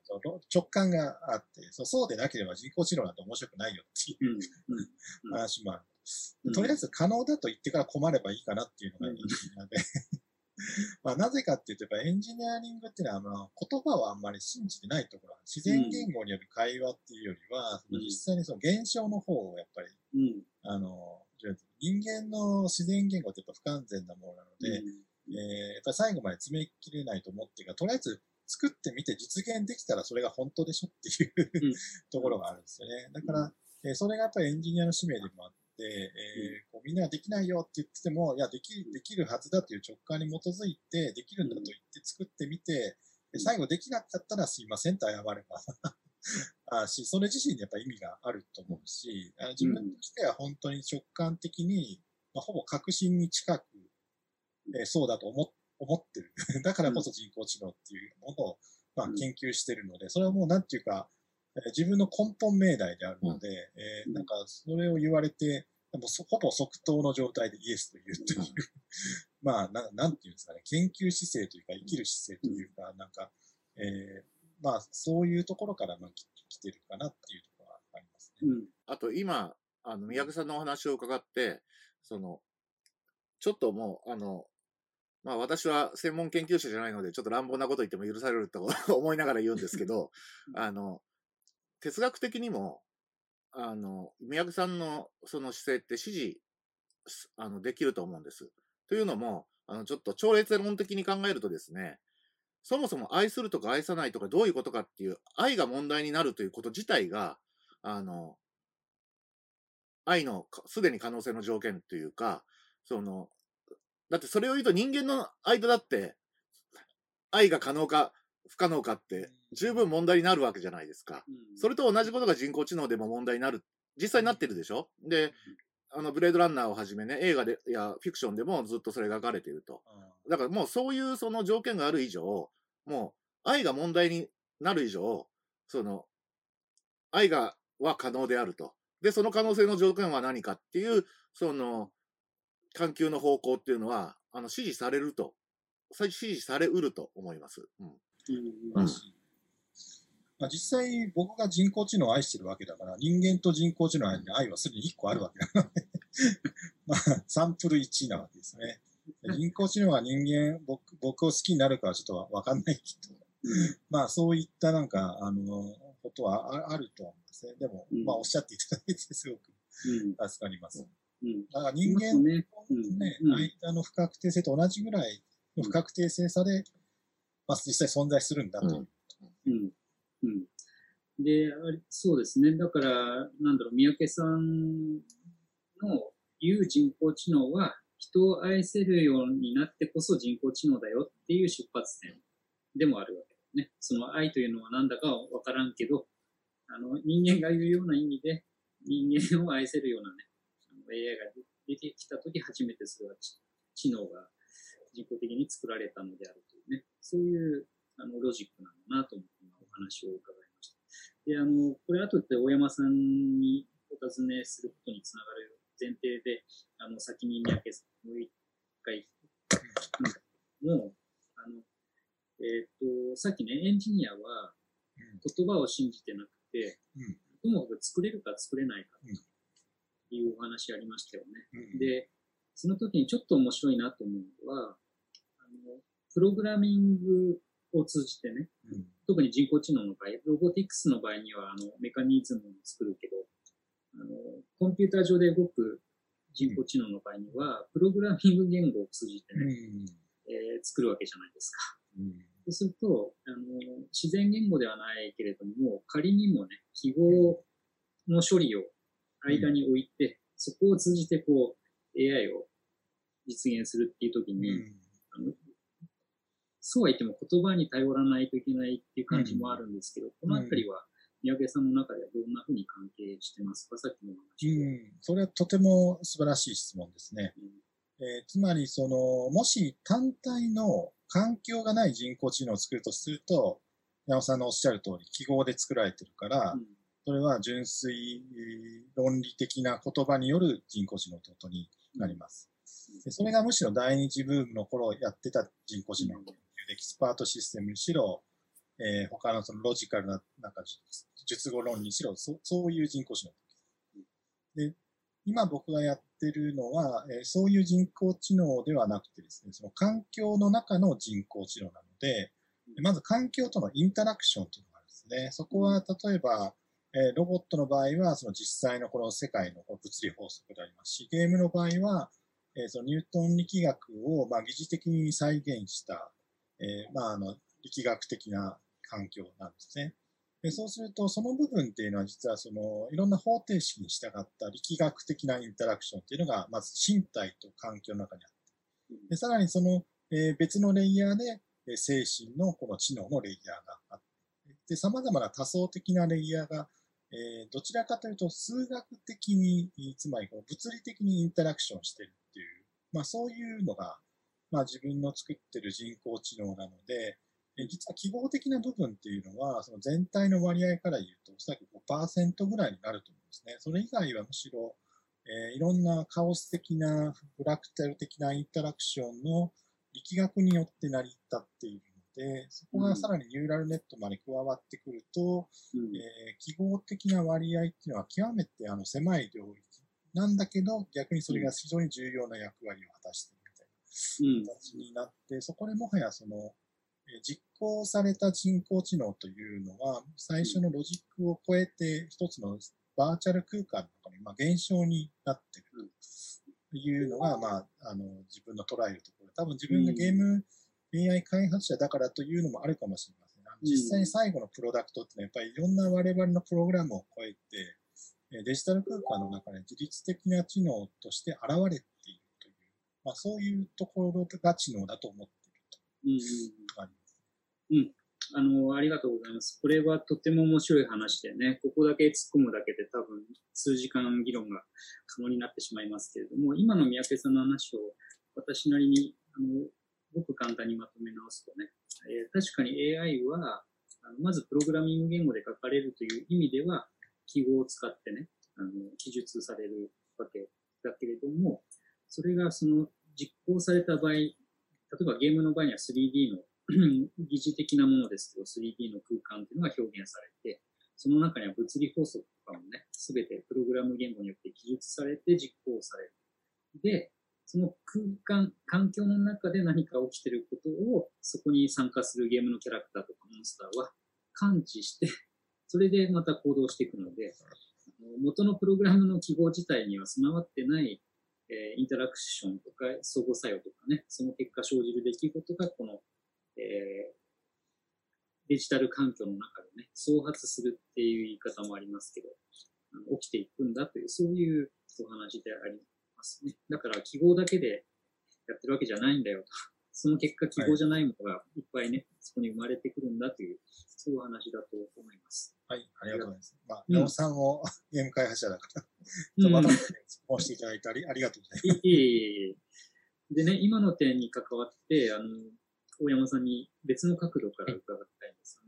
直感があってそう、そうでなければ人工知能なんて面白くないよっていう話もある。とりあえず可能だと言ってから困ればいいかなっていうのがエンジニアで *laughs* まあなぜかっていうと、やっぱエンジニアリングっていうのは、まあ、言葉はあんまり信じてないところは、自然言語による会話っていうよりは、うん、実際にその現象の方をやっぱり、うん、あの、人間の自然言語ってやっぱ不完全なものなので、うん、えー、やっぱ最後まで詰め切れないと思ってが、とりあえず作ってみて実現できたらそれが本当でしょっていう *laughs* ところがあるんですよね。だから、えー、それがやっぱりエンジニアの使命でもあって、、えー、こうみんなができないよって言ってても、いや、できる、できるはずだという直感に基づいて、できるんだと言って作ってみて、で最後できなかったらすいませんと謝れば。*laughs* あし、それ自身にやっぱ意味があると思うし、あ自分としては本当に直感的に、まあ、ほぼ確信に近く、えー、そうだと思思ってる。*laughs* だからこそ人工知能っていうものを、まあ、研究してるので、それはもうなんていうか、自分の根本命題であるので、うん、えー、なんかそれを言われて、もほぼ即答の状態でイエスと言うという、*laughs* まあな、なんていうんですかね、研究姿勢というか、生きる姿勢というか、なんか、えー、まあ、そういうところからまあ来てるかなっていうところはありますね。うん、あと今、あの、宮家さんのお話を伺って、その、ちょっともう、あの、まあ私は専門研究者じゃないので、ちょっと乱暴なこと言っても許されると思いながら言うんですけど、*laughs* あの、哲学的にも、あの、宮城さんのその姿勢って支持、あの、できると思うんです。というのも、あの、ちょっと超越論的に考えるとですね、そもそも愛するとか愛さないとかどういうことかっていう愛が問題になるということ自体が、あの、愛のすでに可能性の条件というか、その、だってそれを言うと人間の間だって、愛が可能か不可能かって十分問題になるわけじゃないですか。それと同じことが人工知能でも問題になる。実際になってるでしょ？で、あの、ブレードランナーをはじめね、映画で、や、フィクションでもずっとそれが描かれていると。だからもうそういうその条件がある以上、もう愛が問題になる以上、その、愛が、は可能であると。で、その可能性の条件は何かっていう、その、探求の方向っていうのは、あの、支持されると、支持されうると思います。うん。うんうんまあ、実際僕が人工知能を愛してるわけだから、人間と人工知能の間に愛はすでに1個あるわけなのでまあ、サンプル1なわけですね。人工知能は人間、僕僕を好きになるかはちょっとわかんないけど、まあそういったなんか、あの、ことはあると思うんですね。でも、まあおっしゃっていただいてすごく助かります。だから人間とね、間の不確定性と同じぐらいの不確定性さで、まあ実際存在するんだと。うん。うん。で、そうですね。だから、なんだろう、三宅さんの言う人工知能は、人を愛せるようになってこそ人工知能だよっていう出発点でもあるわけですね。その愛というのは何だかわからんけど、あの、人間が言うような意味で、人間を愛せるようなね、AI が出てきたとき初めてそれは知能が人工的に作られたのであるというね、そういうあのロジックなのなと思って今お話を伺いました。で、あの、これ後で大山さんにお尋ねすることにつながる前提で、あの、先に三宅さんもう一回、もう、あの、えっ、ー、と、さっきね、エンジニアは言葉を信じてなくて、ともかく作れるか作れないかというお話ありましたよね。で、その時にちょっと面白いなと思うのは、あの、プログラミングを通じてね、特に人工知能の場合、ロボティクスの場合には、あの、メカニズムを作るけど、あの、コンピューター上で動く人工知能の場合には、プログラミング言語を通じてね、えー、作るわけじゃないですか。そうすると、あの、自然言語ではないけれども、仮にもね、記号の処理を間に置いて、そこを通じてこう、AI を実現するっていうときに、あのそうは言っても言葉に頼らないといけないっていう感じもあるんですけど、このあたりは三宅さんの中ではどんなふうに関係してますか？さっきの話。うん、それはとても素晴らしい質問ですね。うん、えー、つまり、その、もし単体の環境がない人工知能を作るとすると、山尾さんのおっしゃる通り、記号で作られてるから、うん、それは純粋論理的な言葉による人工知能ということになります。でそれがむしろ第二次ブームの頃やってた人工知能エキスパートシステムにしろ、えー、他のそのロジカルな、なんか、術後論にしろ、そそういう人工知能。で、今僕がやってるのは、えー、そういう人工知能ではなくてですね、その環境の中の人工知能なので、まず環境とのインタラクションというのがあるんですね。そこは例えば、えー、ロボットの場合は、その実際のこの世界の物理法則でありますし、ゲームの場合は、えー、そのニュートン力学を、まあ、疑似的に再現した、えー、まあ、あの、力学的な環境なんですね。でそうすると、その部分っていうのは実はその、いろんな方程式に従った力学的なインタラクションっていうのが、まず身体と環境の中にあって、でさらにその、えー、別のレイヤーで、え精神のこの知能のレイヤーがあって、で、様々な多層的なレイヤーが、えー、どちらかというと数学的に、つまりこの物理的にインタラクションしてるっていう、まあそういうのが、まあ自分の作ってる人工知能なので、実は記号的な部分っていうのは、その全体の割合から言うと、おそらく5%ぐらいになると思うんですね。それ以外はむしろ、えー、いろんなカオス的な、フラクタル的なインタラクションの力学によって成り立っているので、そこがさらにニューラルネットまで加わってくると、うん、えー、記号的な割合っていうのは極めてあの狭い領域なんだけど、逆にそれが非常に重要な役割を果たしている。形になって、そこでもはやその、えー実行された人工知能というのは、最初のロジックを超えて一つのバーチャル空間の中に、まあ、現象になっているというのが、まあ、あの、自分の捉えるところ。多分自分がゲーム AI 開発者だからというのもあるかもしれません。実際に最後のプロダクトってのはやっぱりいろんな我々のプログラムを超えて、えーデジタル空間の中で自律的な知能として現れてまあそういうところが知能だと思っているとうんうんあります。あの、ありがとうございます。これはとても面白い話でね、ここだけ突っ込むだけで多分数時間議論が可能になってしまいますけれども、今の三宅さんの話を私なりに、あの、ごく簡単にまとめ直すとね、えー確かに AI は、あのまずプログラミング言語で書かれるという意味では、記号を使ってね、あの、記述されるわけだけれども、それがその実行された場合、例えばゲームの場合には 3D の *clears throat* 疑似的なものですけど、3D の空間っていうのが表現されて、その中には物理法則とかもね、すべてプログラム言語によって記述されて実行される。で、その空間、環境の中で何か起きてることを、そこに参加するゲームのキャラクターとかモンスターは感知して、それでまた行動していくので、元のプログラムの記号自体には備わってない、えーインタラクションとか相互作用とかね、その結果生じる出来事がこのえーデジタル環境の中でね、創発するっていう言い方もありますけど、あの起きていくんだという、そういうお話でありますね。だから記号だけでやってるわけじゃないんだよと。その結果記号じゃないものがいっぱいね、そこに生まれてくるんだという、そういうお話だと思います。はい、ありがとうございます。まあ、うんさんも *laughs* ゲーム開発者だから、うんまた質問していただいてあり *laughs* ありがとうございます。いいえいえいえでね、今の点に関わって、あの、大山さんに別の角度から伺いたいんです。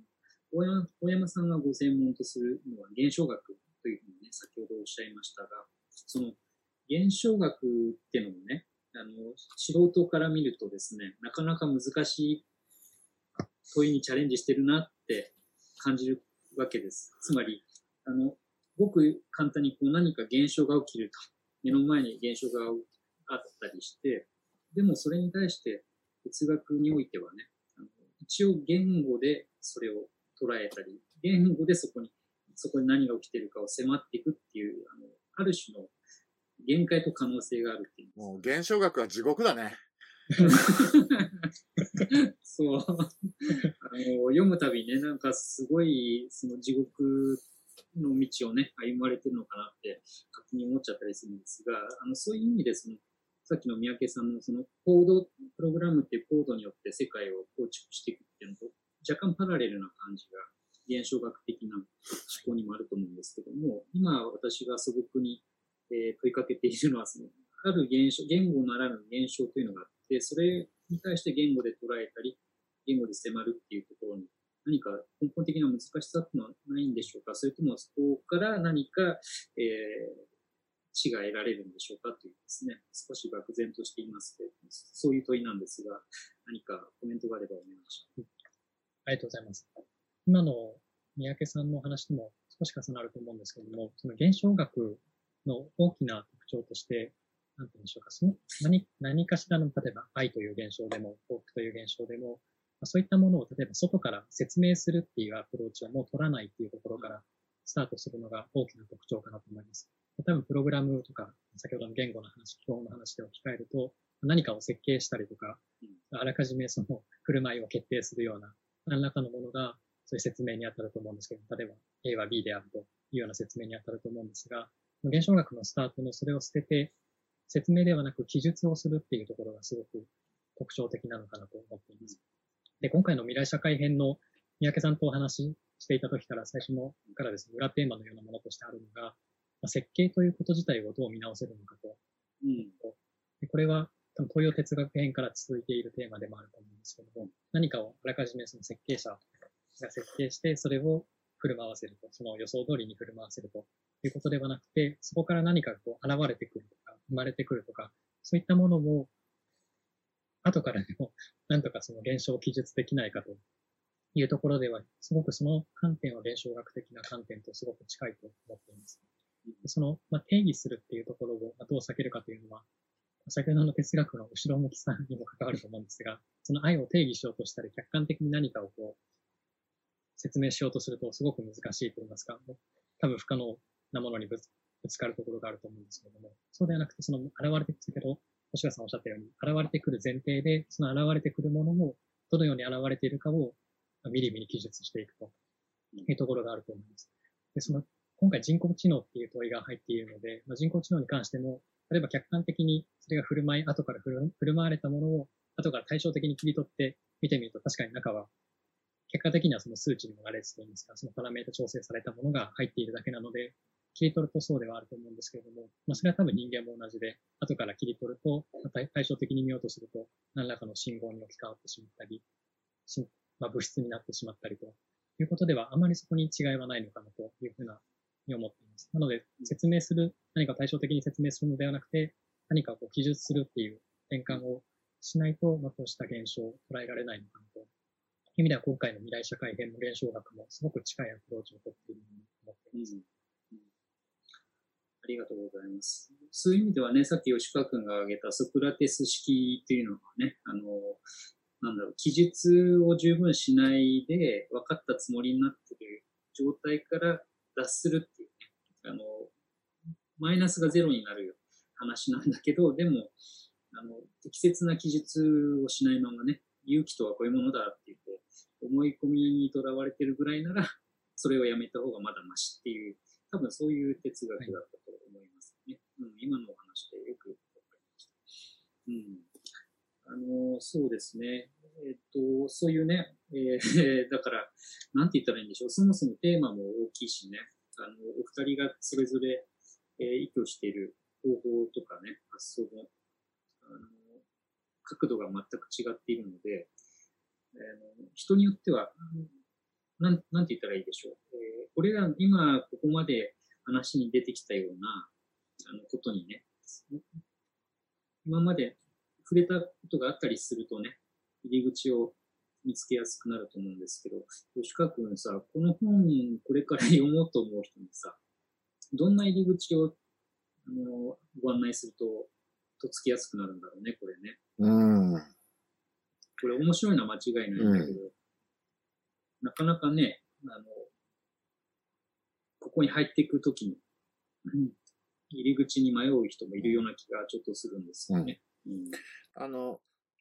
大山大山さんがご専門とするのは現象学というふうにね、先ほどおっしゃいましたが、その現象学っていうのもね、あの、素人から見るとですね、なかなか難しい問いにチャレンジしてるなって感じるわけです。つまり、あの、ごく簡単にこう何か現象が起きると。目の前に現象があったりして、でもそれに対して哲学においてはね、あの一応言語でそれを捉えたり、言語でそこに、そこに何が起きてるかを迫っていくっていう、あの、ある種の限界と可能性があるっていう。もう現象学は地獄だね。そう。あの、読むたびにね、なんかすごい、その地獄の道をね、歩まれてるのかなって、勝手に思っちゃったりするんですが、あの、そういう意味で、その、さっきの三宅さんのそのコード、プログラムっていうコードによって世界を構築していくっていうのと、若干パラレルな感じが、現象学的な思考にもあると思うんですけども、今私が素朴に、えー問いかけているのは、その、ある現象、言語ならぬ現象というのがあって、それに対して言語で捉えたり、言語で迫るっていうところに、何か根本的な難しさっていうのはないんでしょうか？それともそこから何か、えー、知が得られるんでしょうかというですね、少し漠然としていますけれども、そういう問いなんですが、何かコメントがあればお願いします。ありがとうございます。今の三宅さんの話とも少し重なると思うんですけれども、その現象学の大きな特徴として、なんて言うんでしょうか、その何何かしらの、例えば愛という現象でも、幸福という現象でも、まあそういったものを例えば外から説明するっていうアプローチはもう取らないっていうところからスタートするのが大きな特徴かなと思います。多分プログラムとか、先ほどの言語の話、基本の話で置き換えると、何かを設計したりとか、あらかじめその振る舞いを決定するような何らかのものが、そういう説明に当たると思うんですけど、例えば A は B であるというような説明に当たると思うんですが、現象学のスタートのそれを捨てて、説明ではなく記述をするっていうところがすごく特徴的なのかなと思っています。で、今回の未来社会編の三宅さんとお話ししていた時から最初のからですね、裏テーマのようなものとしてあるのが、まあ設計ということ自体をどう見直せるのかとうん。でこれは多分東洋哲学編から続いているテーマでもあると思うんですけども、何かをあらかじめその設計者が設計して、それを振る舞わせると、その予想通りに振る舞わせると。いうことではなくて、そこから何かこう現れてくるとか、生まれてくるとか、そういったものを後からでも、*laughs* なんとかその現象を記述できないかと。いうところでは、すごくその観点は現象学的な観点とすごく近いと思っています。その、まあ、定義するっていうところをどう避けるかというのは、先ほどの哲学の後ろ向きさんにも関わると思うんですが、その愛を定義しようとしたり、客観的に何かをこう、説明しようとするとすごく難しいと言いますか、多分不可能なものにぶつぶつかるところがあると思うんですけども、そうではなくて、その現れてくるけど、星川さんおっしゃったように、現れてくる前提で、その現れてくるものも、どのように現れているかを、みりみり記述していくというところがあると思います。で、その、今回人工知能っていう問いが入っているので、まあ、人工知能に関しても、例えば客観的にそれが振る舞い、後から振る舞われたものを、後から対照的に切り取って見てみると、確かに中は、結果的にはその数値にも羅列といいますか、そのパラメータ調整されたものが入っているだけなので、切り取るとそうではあると思うんですけれども、まあ、それは多分人間も同じで、後から切り取ると、対照的に見ようとすると、何らかの信号に置き換わってしまったり、まあ、物質になってしまったりということでは、あまりそこに違いはないのかなというふうなに思っています。なので、説明する、何か対照的に説明するのではなくて、何かこう記述するっていう転換をしないと、まあ、こうした現象を捉えられないのかなと。意味では今回の未来社会編の現象学もすごく近いアプローチをとっていると思っています。うんありがとうございます。そういう意味ではね、さっき吉川君が挙げたソクラテス式っていうのはね、あの、なんだろう、記述を十分しないで分かったつもりになっている状態から脱するっていうね、あの、マイナスがゼロになる話なんだけど、でも、あの、適切な記述をしないままね、勇気とはこういうものだって言って、思い込みにとらわれてるぐらいなら、*laughs* それをやめた方がまだましっていう、多分そういう哲学だったと思いますね。うん、今のお話でよくわかりました。うん。あの、そうですね。えっと、そういうね、えー、*laughs* だから、なんて言ったらいいんでしょう。そもそもテーマも大きいしね、あの、お二人がそれぞれ、えー、意図している方法とかね、発想も、あの、角度が全く違っているので、えー、人によっては、なん、なんて言ったらいいでしょう。えー、これら、今、ここまで話に出てきたような、あの、ことにね、今まで触れたことがあったりするとね、入り口を見つけやすくなると思うんですけど、吉川君さ、この本、これから読もうと思う人にさ、どんな入り口をあのご案内すると、とつきやすくなるんだろうね、これね。うん。これ面白いのは間違いないんだけど、うん、なかなかね、あの、ここに入っていくときに、入り口に迷う人もいるような気がちょっとするんですよね。うん、あの、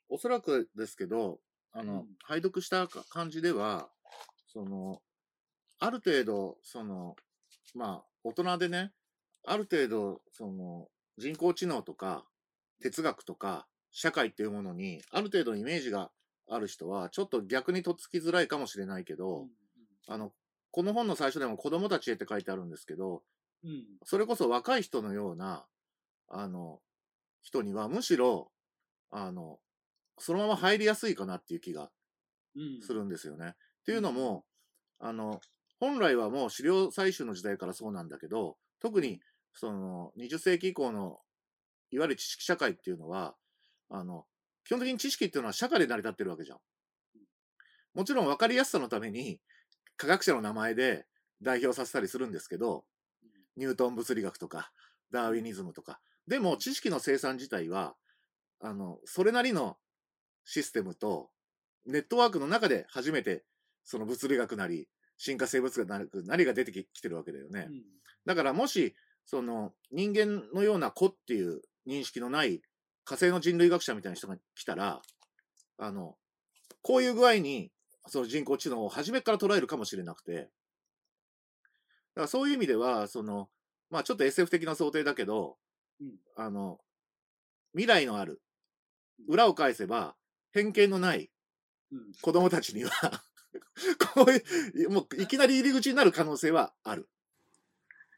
おそらくですけど、あの、うん、拝読した感じでは、その、ある程度、その、まあ、大人でね、ある程度、その、人工知能とか、哲学とか、社会っていうものに、ある程度のイメージがある人は、ちょっと逆にとっつきづらいかもしれないけど、うん、あの、この本の最初でも子供たちへって書いてあるんですけど、うん、それこそ若い人のような、あの、人にはむしろ、あの、そのまま入りやすいかなっていう気がするんですよね。うん、っていうのも、あの、本来はもう資料採取の時代からそうなんだけど、特にその20世紀以降のいわゆる知識社会っていうのは、あの、基本的に知識っていうのは社会で成り立ってるわけじゃん。もちろん分かりやすさのために科学者の名前で代表させたりするんですけど、ニュートン物理学とか、ダーウィニズムとか。でも知識の生産自体は、あの、それなりのシステムと、ネットワークの中で初めて、その物理学なり、進化生物学なりが出てきてるわけだよね。うん、だからもし、その人間のような子っていう認識のない火星の人類学者みたいな人が来たら、あの、こういう具合に、その人工知能を初めから捉えるかもしれなくて、だからそういう意味では、その、まあちょっと SF 的な想定だけど、うん、あの、未来のある、裏を返せば、偏見のない子供たちには *laughs* こういう、もういきなり入り口になる可能性はある。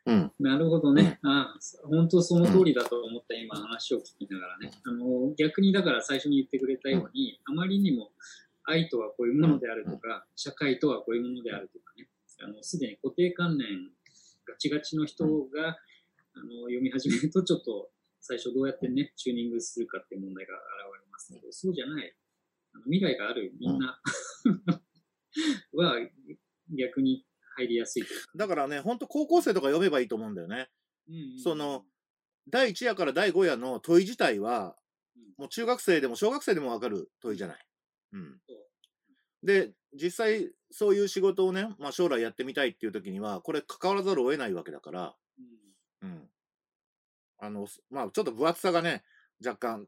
うん、なるほどね。あ本当その通りだと思った、今話を聞きながらね。あの、逆にだから最初に言ってくれたように、あまりにも愛とはこういうものであるとか、社会とはこういうものであるとかね、あの、すでに固定観念ガチガチの人が、あの、読み始めるとちょっと最初どうやってね、チューニングするかっていう問題が現れますけど、そうじゃない。あの未来があるみんな *laughs* は逆に入りやすいだからね、本当高校生とか読めばいいと思うんだよね。うんうん、その、第1夜から第5夜の問い自体は、うんもう中学生でも小学生でもわかる問いじゃない。うん。で、実際そういう仕事をね、まあ将来やってみたいっていう時には、これ関わらざるを得ないわけだから、うんうん。あの、まあちょっと分厚さがね、若干、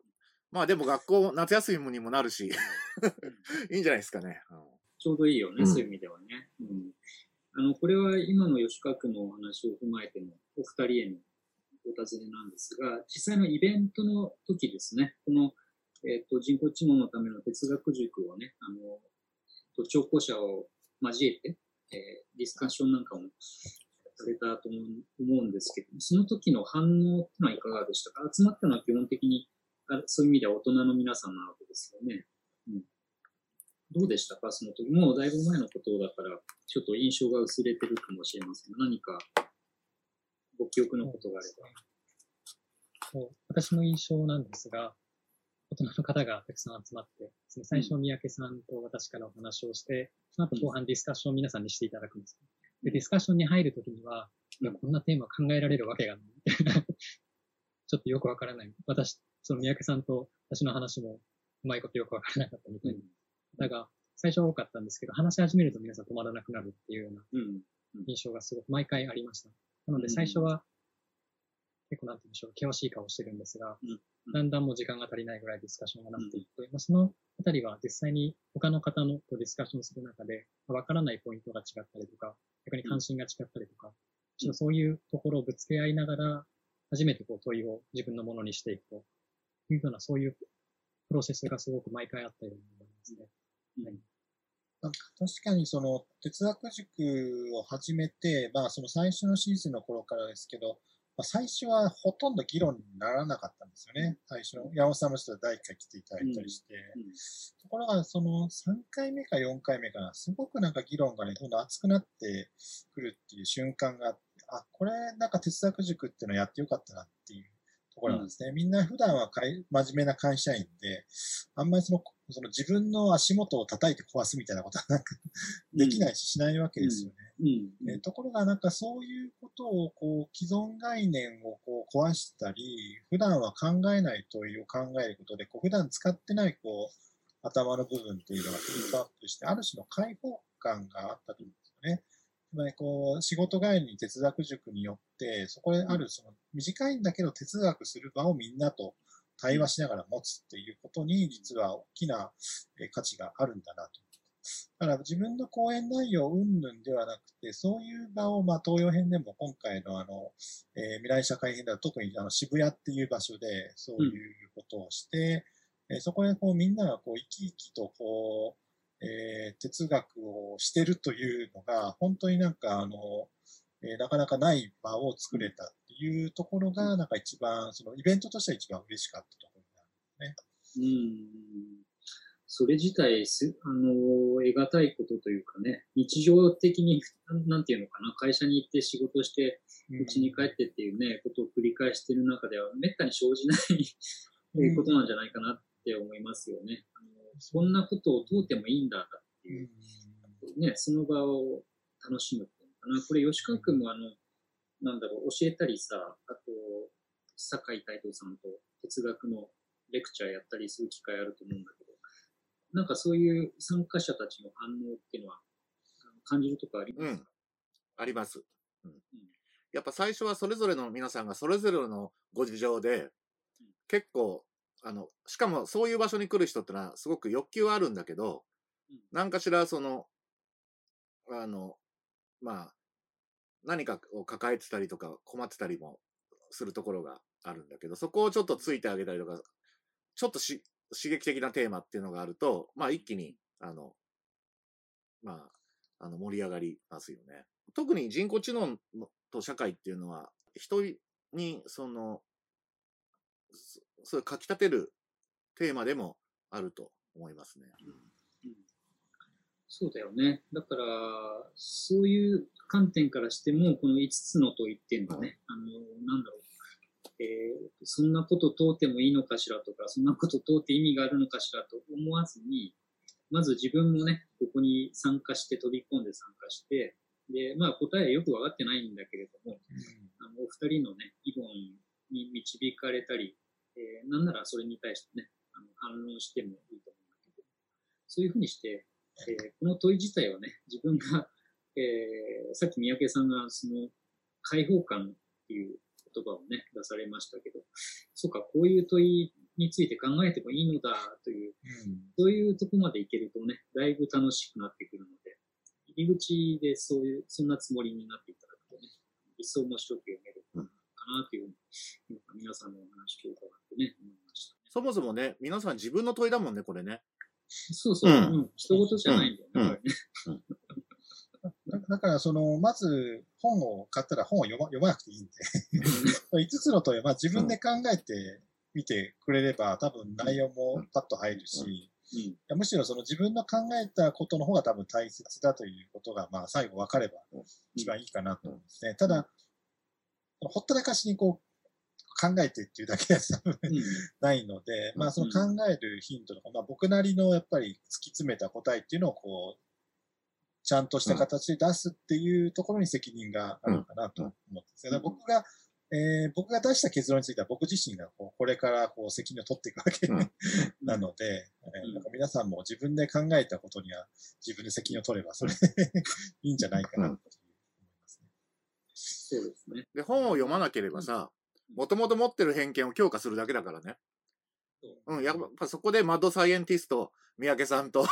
まあでも学校、夏休みにもなるし、*laughs* いいんじゃないですかね。ちょうどいいよね、うんそういう意味ではね。うん、あの、これは今の吉川君のお話を踏まえてのお二人へのお尋ねなんですが、実際のイベントの時ですね、この、えっ、と、人工知能のための哲学塾をね、あの、と聴講者を交えて、えーディスカッションなんかもされたと思うんですけど、その時の反応っていうのはいかがでしたか？集まったのは基本的に、あそういう意味では大人の皆さんなわけですよね。うん。どうでしたか？その時。もうだいぶ前のことだから、ちょっと印象が薄れてるかもしれませんが、何かご記憶のことがあれば。そう私の印象なんですが、大人の方がたくさん集まってですね、最初三宅さんと私からお話をして、その後後半ディスカッションを皆さんにしていただくんです。で、ディスカッションに入るときには、いや、こんなテーマ考えられるわけがない。*laughs* ちょっとよくわからない。私、その三宅さんと私の話もうまいことよくわからなかったみたいな方が最初は多かったんですけど、話し始めると皆さん止まらなくなるっていうようなうん。印象がすごく毎回ありました。なので最初は結構なんて言うんでしょう、険しい顔してるんですが、うんだんだんもう時間が足りないぐらいディスカッションがなっていって、まあ、そのあたりは実際に他の方のとディスカッションする中で、わからないポイントが違ったりとか、逆に関心が違ったりとか、ちょっとそういうところをぶつけ合いながら、初めてこう問いを自分のものにしていくというような、そういうプロセスがすごく毎回あったように思いますね。なんか確かにその哲学塾を始めて、まあその最初のシーズンの頃からですけど、まあ、最初はほとんど議論にならなかったんですよね。最初の、山本さんの人は第1回来ていただいたりして。うんところがその3回目か4回目かな、すごくなんか議論がね、どんどん熱くなってくるっていう瞬間があって、あ、これなんか哲学塾っていうのやってよかったなっていうところなんですね。みんな普段はかい真面目な会社員で、あんまりその、その自分の足元を叩いて壊すみたいなことはなんかできないし、しないわけですよね。うん。えーところがなんかそういうことをこう既存概念をこう壊したり、普段は考えない問いを考えることで、こう普段使ってないこう頭の部分っていうのがヒートアップして、ある種の解放感があったと思うんですよね。つまりこう仕事帰りに哲学塾によって、そこであるその短いんだけど哲学する場をみんなと対話しながら持つっていうことに実は大きな価値があるんだなと。だから自分の講演内容云々ではなくて、そういう場を、まあ、東洋編でも今回のあの、えー未来社会編では特にあの渋谷っていう場所でそういうことをして、えーそこでこうみんながこう生き生きとこう、えー哲学をしてるというのが、本当になんかあの、えなかなかない場を作れたいうところが、なんか一番、そのイベントとしては一番嬉しかったところになる。うん。それ自体す、あの、得難いことというかね、日常的に、なんていうのかな、会社に行って仕事して、家に帰ってっていうね、ことを繰り返している中では、めったに生じないうん *laughs* ことなんじゃないかなって思いますよね。あのそんなことを問うてもいいんだってうんいう、ね、その場を楽しむっていうのかな。これ、吉川君もあの、なんだろう、教えたりさ、あと、酒井太斗さんと哲学のレクチャーやったりする機会あると思うんだけど、なんかそういう参加者たちの反応っていうのは、感じるとこあります？か、あります。うん。やっぱ最初はそれぞれの皆さんがそれぞれのご事情で、結構、あの、しかもそういう場所に来る人ってのはすごく欲求はあるんだけどうん、何かしらその、あの、まあ、何かを抱えてたりとか困ってたりもするところがあるんだけど、そこをちょっとついてあげたりとか、ちょっと刺激的なテーマっていうのがあると、まあ一気に、あの、まあ、あの盛り上がりますよね。特に人工知能と社会っていうのは、人に、その、そそういう書き立てるテーマでもあると思いますね。うんそうだよね。だから、そういう観点からしても、この5つの問いっていうのはね、あの、なんだろう、えーそんなこと問うてもいいのかしらとか、そんなこと問うて意味があるのかしらと思わずに、まず自分もね、ここに参加して、飛び込んで参加して、で、まあ答えはよくわかってないんだけれども、あの、お二人のね、議論に導かれたり、えーなんならそれに対してね、あの反論してもいいと思うんだけど、そういうふうにして、えーこの問い自体はね、自分が、えーさっき三宅さんがその解放感っていう言葉をね、出されましたけど、そうか、こういう問いについて考えてもいいのだという、うんそういうとこまでいけるとね、だいぶ楽しくなってくるので、入り口でそういう、そんなつもりになっていただくとね、一層面白く読めるかなというふうに、皆さんのお話を伺ってね、思いましたね。そもそもね、皆さん自分の問いだもんね、これね。そうそう、ううん。ん、人事じゃないんだよね。だだ *laughs* から、その、まず本を買ったら本を読ま読まなくていいんで、*laughs* 5つの問いは、まあ自分で考えてみてくれれば、多分内容もパッと入るし、いうん。やむしろその自分の考えたことの方が多分大切だということが、まあ最後分かれば一番いいかなと思うんですね。ただ、ほったらかしにこう、考えてっていうだけは多分うんないので、まあその考えるヒントとか、まあ僕なりのやっぱり突き詰めた答えっていうのをこう、ちゃんとした形で出すっていうところに責任があるかなと思ってます。だから僕が、えー僕が出した結論については僕自身がこうこれからこう責任を取っていくわけうん *laughs* なので、えーうんなんか皆さんも自分で考えたことには自分で責任を取ればそれで *laughs* いいんじゃないかなという思いますね。そうですね。で、本を読まなければさ、もともと持ってる偏見を強化するだけだからね。うん、やっぱそこでマッドサイエンティスト、三宅さんと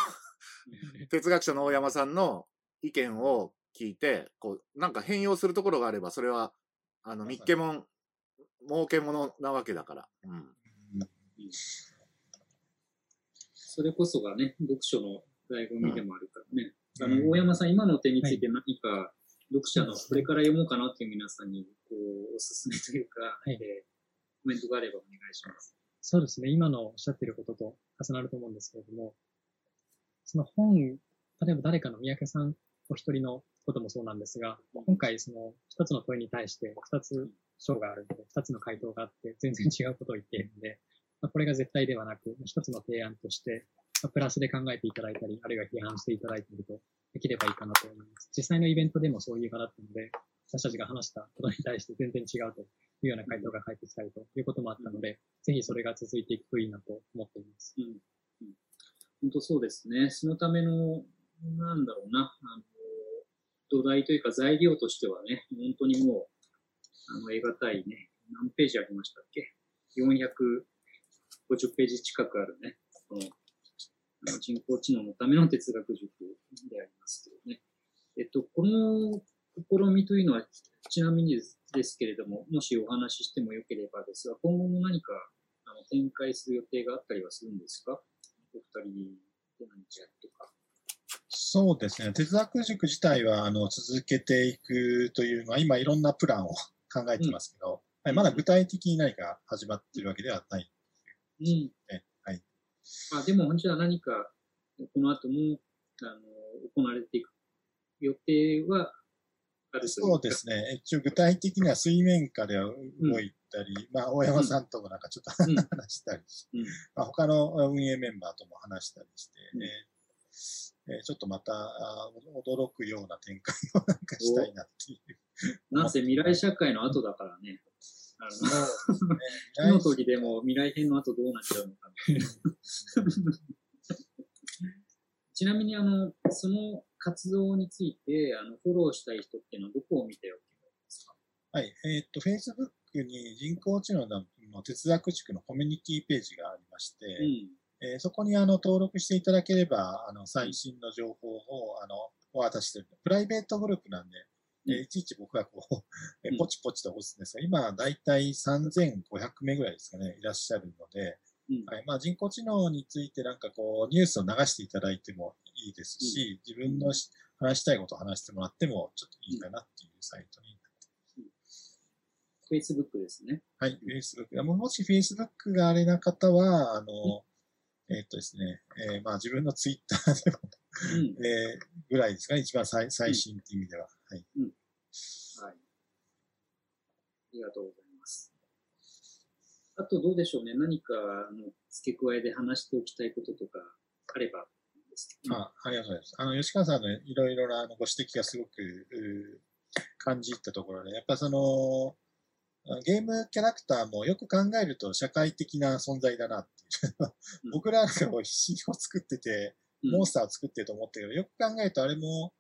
*laughs* 哲学者の大山さんの意見を聞いて、こう、なんか変容するところがあれば、それは、あの、密けもん、儲けものなわけだから。うん。うんそれこそがね、読書の醍醐味でもあるからね。あうんの、大山さん、今の点について何か、読者のこれから読もうかなっていう皆さんに、こう、おすすめというか、はいえーコメントがあればお願いします。そうですね。今のおっしゃっていることと重なると思うんですけれども、その本、例えば誰かの三宅さんお一人のこともそうなんですが、今回その一つの問いに対して二つ章があるので、二つの回答があって全然違うことを言っているので、まあこれが絶対ではなく、一つの提案として、まあプラスで考えていただいたり、あるいは批判していただいたりとできればいいかなと思います。実際のイベントでもそういう場だったので、私たちが話したことに対して全然違うというような回答が返ってきたりということもあったので、ぜひそれが続いていくといいなと思っています。うん。うん。本当そうですね。そのための、なんだろうな、あの、土台というか材料としてはね、本当にもう、あの、得難いね、何ページありましたっけ ?450 ページ近くあるね、この人工知能のための哲学塾でありますけどね。えっと、この試みというのは、ちなみにですけれども、もしお話ししてもよければですが、今後も何かあの展開する予定があったりはするんですか？お二人で何かやるとか。そうですね。哲学塾自体は、あの、続けていくというのは、今いろんなプランを考えてますけど、はい、まだ具体的に何か始まってるわけではないうん。ね。はい。あ、でも、じゃあ何か、この後も、あの、行われていく予定はあるそうですね。一応具体的には水面下では動いたり、まあ、大山さんともなんかちょっとうん話したりうん。まあ、他の運営メンバーとも話したりして、うんえーえーちょっとまた驚くような展開をなんかしたいなっていう。なんせ未来社会の後だからね。あそうの、ですね。火の時でも未来編の後どうなっちゃうのかな。ちなみに、あの、その活動について、あの、フォローしたい人っていうのはどこを見ておけばいいですか？はい。えーっと、Facebook に人工知能の哲学塾のコミュニティページがありまして、うん。えーそこにあの登録していただければ、あの最新の情報をあのお渡ししてる。プライベートグループなんで、えーうんいちいち僕がこう、*laughs* ポチポチと押すんですが、今だいたい3500名ぐらいですかね、いらっしゃるので、うん。はいまあ、人工知能についてなんかこう、ニュースを流していただいてもいいですし、自分のし話したいことを話してもらってもちょっといいかなっていうサイトに Facebook です。ね。はい、Facebook。ももし Facebook があれな方は、あの、えーっとですね、えーまあ自分の Twitter でも、うん。えーぐらいですかね、一番最最新っていう意味では。はい。はい。ありがとうございます。あとどうでしょうね。何かあの付け加えで話しておきたいこととかあればいいですけど。あありがとうございます。あの、吉川さんのいろいろなご指摘がすごく、感じたところで、やっぱその、ゲームキャラクターもよく考えると社会的な存在だなっていう。*laughs* 僕らが必死を作ってて、モンスターを作ってると思ったけど、よく考えるとあれもうん、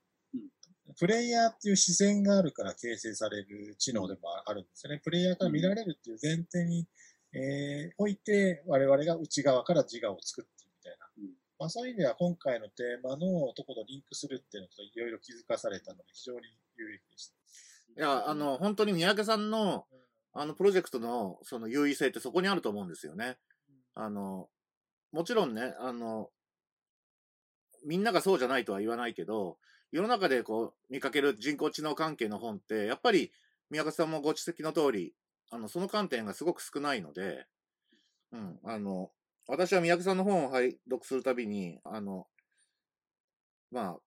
プレイヤーっていう視線があるから形成される知能でもあるんですよね。プレイヤーから見られるっていう前提に、えー、おいて、我々が内側から自我を作ってるみたいな。うんまあそういう意味では今回のテーマのところとリンクするっていうのといろいろ気づかされたので非常に有益でした。いや、あの、本当に三宅さんの、あの、プロジェクトの、その優位性ってそこにあると思うんですよね。あの、もちろんね、あの、みんながそうじゃないとは言わないけど、世の中でこう、見かける人工知能関係の本って、やっぱり、宮川さんもご指摘の通り、あの、その観点がすごく少ないので、うん、あの、私は宮家さんの本を拝読するたびに、あの、まあ、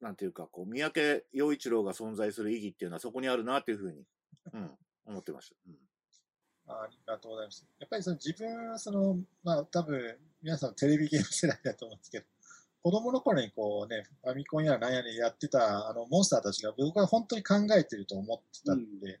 なんていうか、こう、三宅陽一郎が存在する意義っていうのはそこにあるなっていうふうに、うん、思ってました。うんあありがとうございます。やっぱりその自分は、その、まあ多分、皆さんテレビゲーム世代だと思うんですけど、子供の頃にこうね、ファミコンやら何やらやってたあのモンスターたちが僕は本当に考えてると思ってたんで、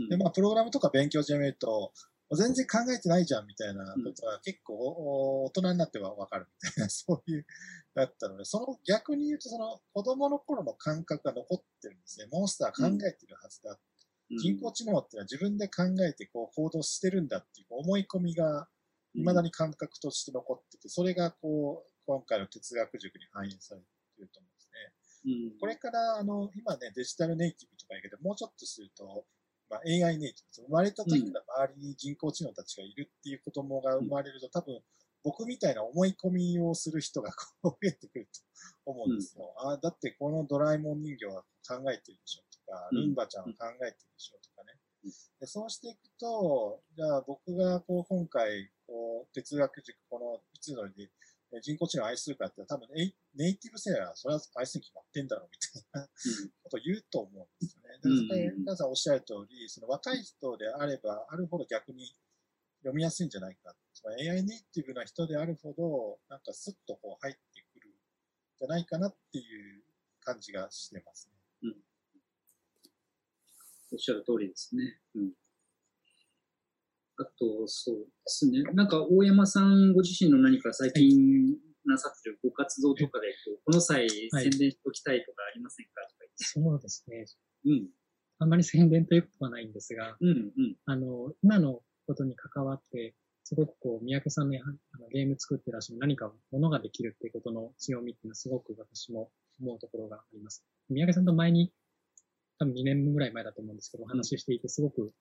うん。で、まあプログラムとか勉強してみると、全然考えてないじゃんみたいなことは結構お大人になってはわかるみたいな、*laughs* そういう、だったので、その逆に言うとその子供の頃の感覚が残ってるんですね。モンスター考えてるはずだ。うん。人工知能っていうのは自分で考えてこう行動してるんだっていう思い込みが未だに感覚として残ってて、それがこう、今回の哲学塾に反映されていると思うんですね。うんこれから、あの、今ね、デジタルネイティブとか言うけど、もうちょっとすると、まあ、AI ネイティブ、生まれた時から周りに人工知能たちがいるっていう子供が生まれると、多分、僕みたいな思い込みをする人がこう増えてくると思うんですよ。あだってこのドラえもん人形は考えてるでしょとか、うんルンバちゃんは考えてるでしょとかねうん。でそうしていくと、じゃあ僕がこう今回、こう哲学塾、このいつのでえ人工知能を愛するかって多分ネイネイティブ世代はそれは愛するに決まってんだろうみたいなことを言うと思うんですよね。だから皆さんおっしゃる通り、その若い人であればあるほど逆に読みやすいんじゃないか。その AI ネイティブな人であるほど、なんかスッとこう入ってくるんじゃないかなっていう感じがしてますね。おっしゃる通りですね。うん。あと、そうですね。なんか、大山さんご自身の何か最近なさってるご活動とかで、こうこの際宣伝しておきたいとかありませんかとかそうですね。言って。あんまり宣伝ということはないんですが、うん。うん。うん。あの、今のことに関わって、すごくこう、三宅さんのあのゲーム作ってらっしゃる何かものができるっていうことの強みっていうのはすごく私も思うところがあります。三宅さんと前に、多分2年ぐらい前だと思うんですけど、お話ししていてすごく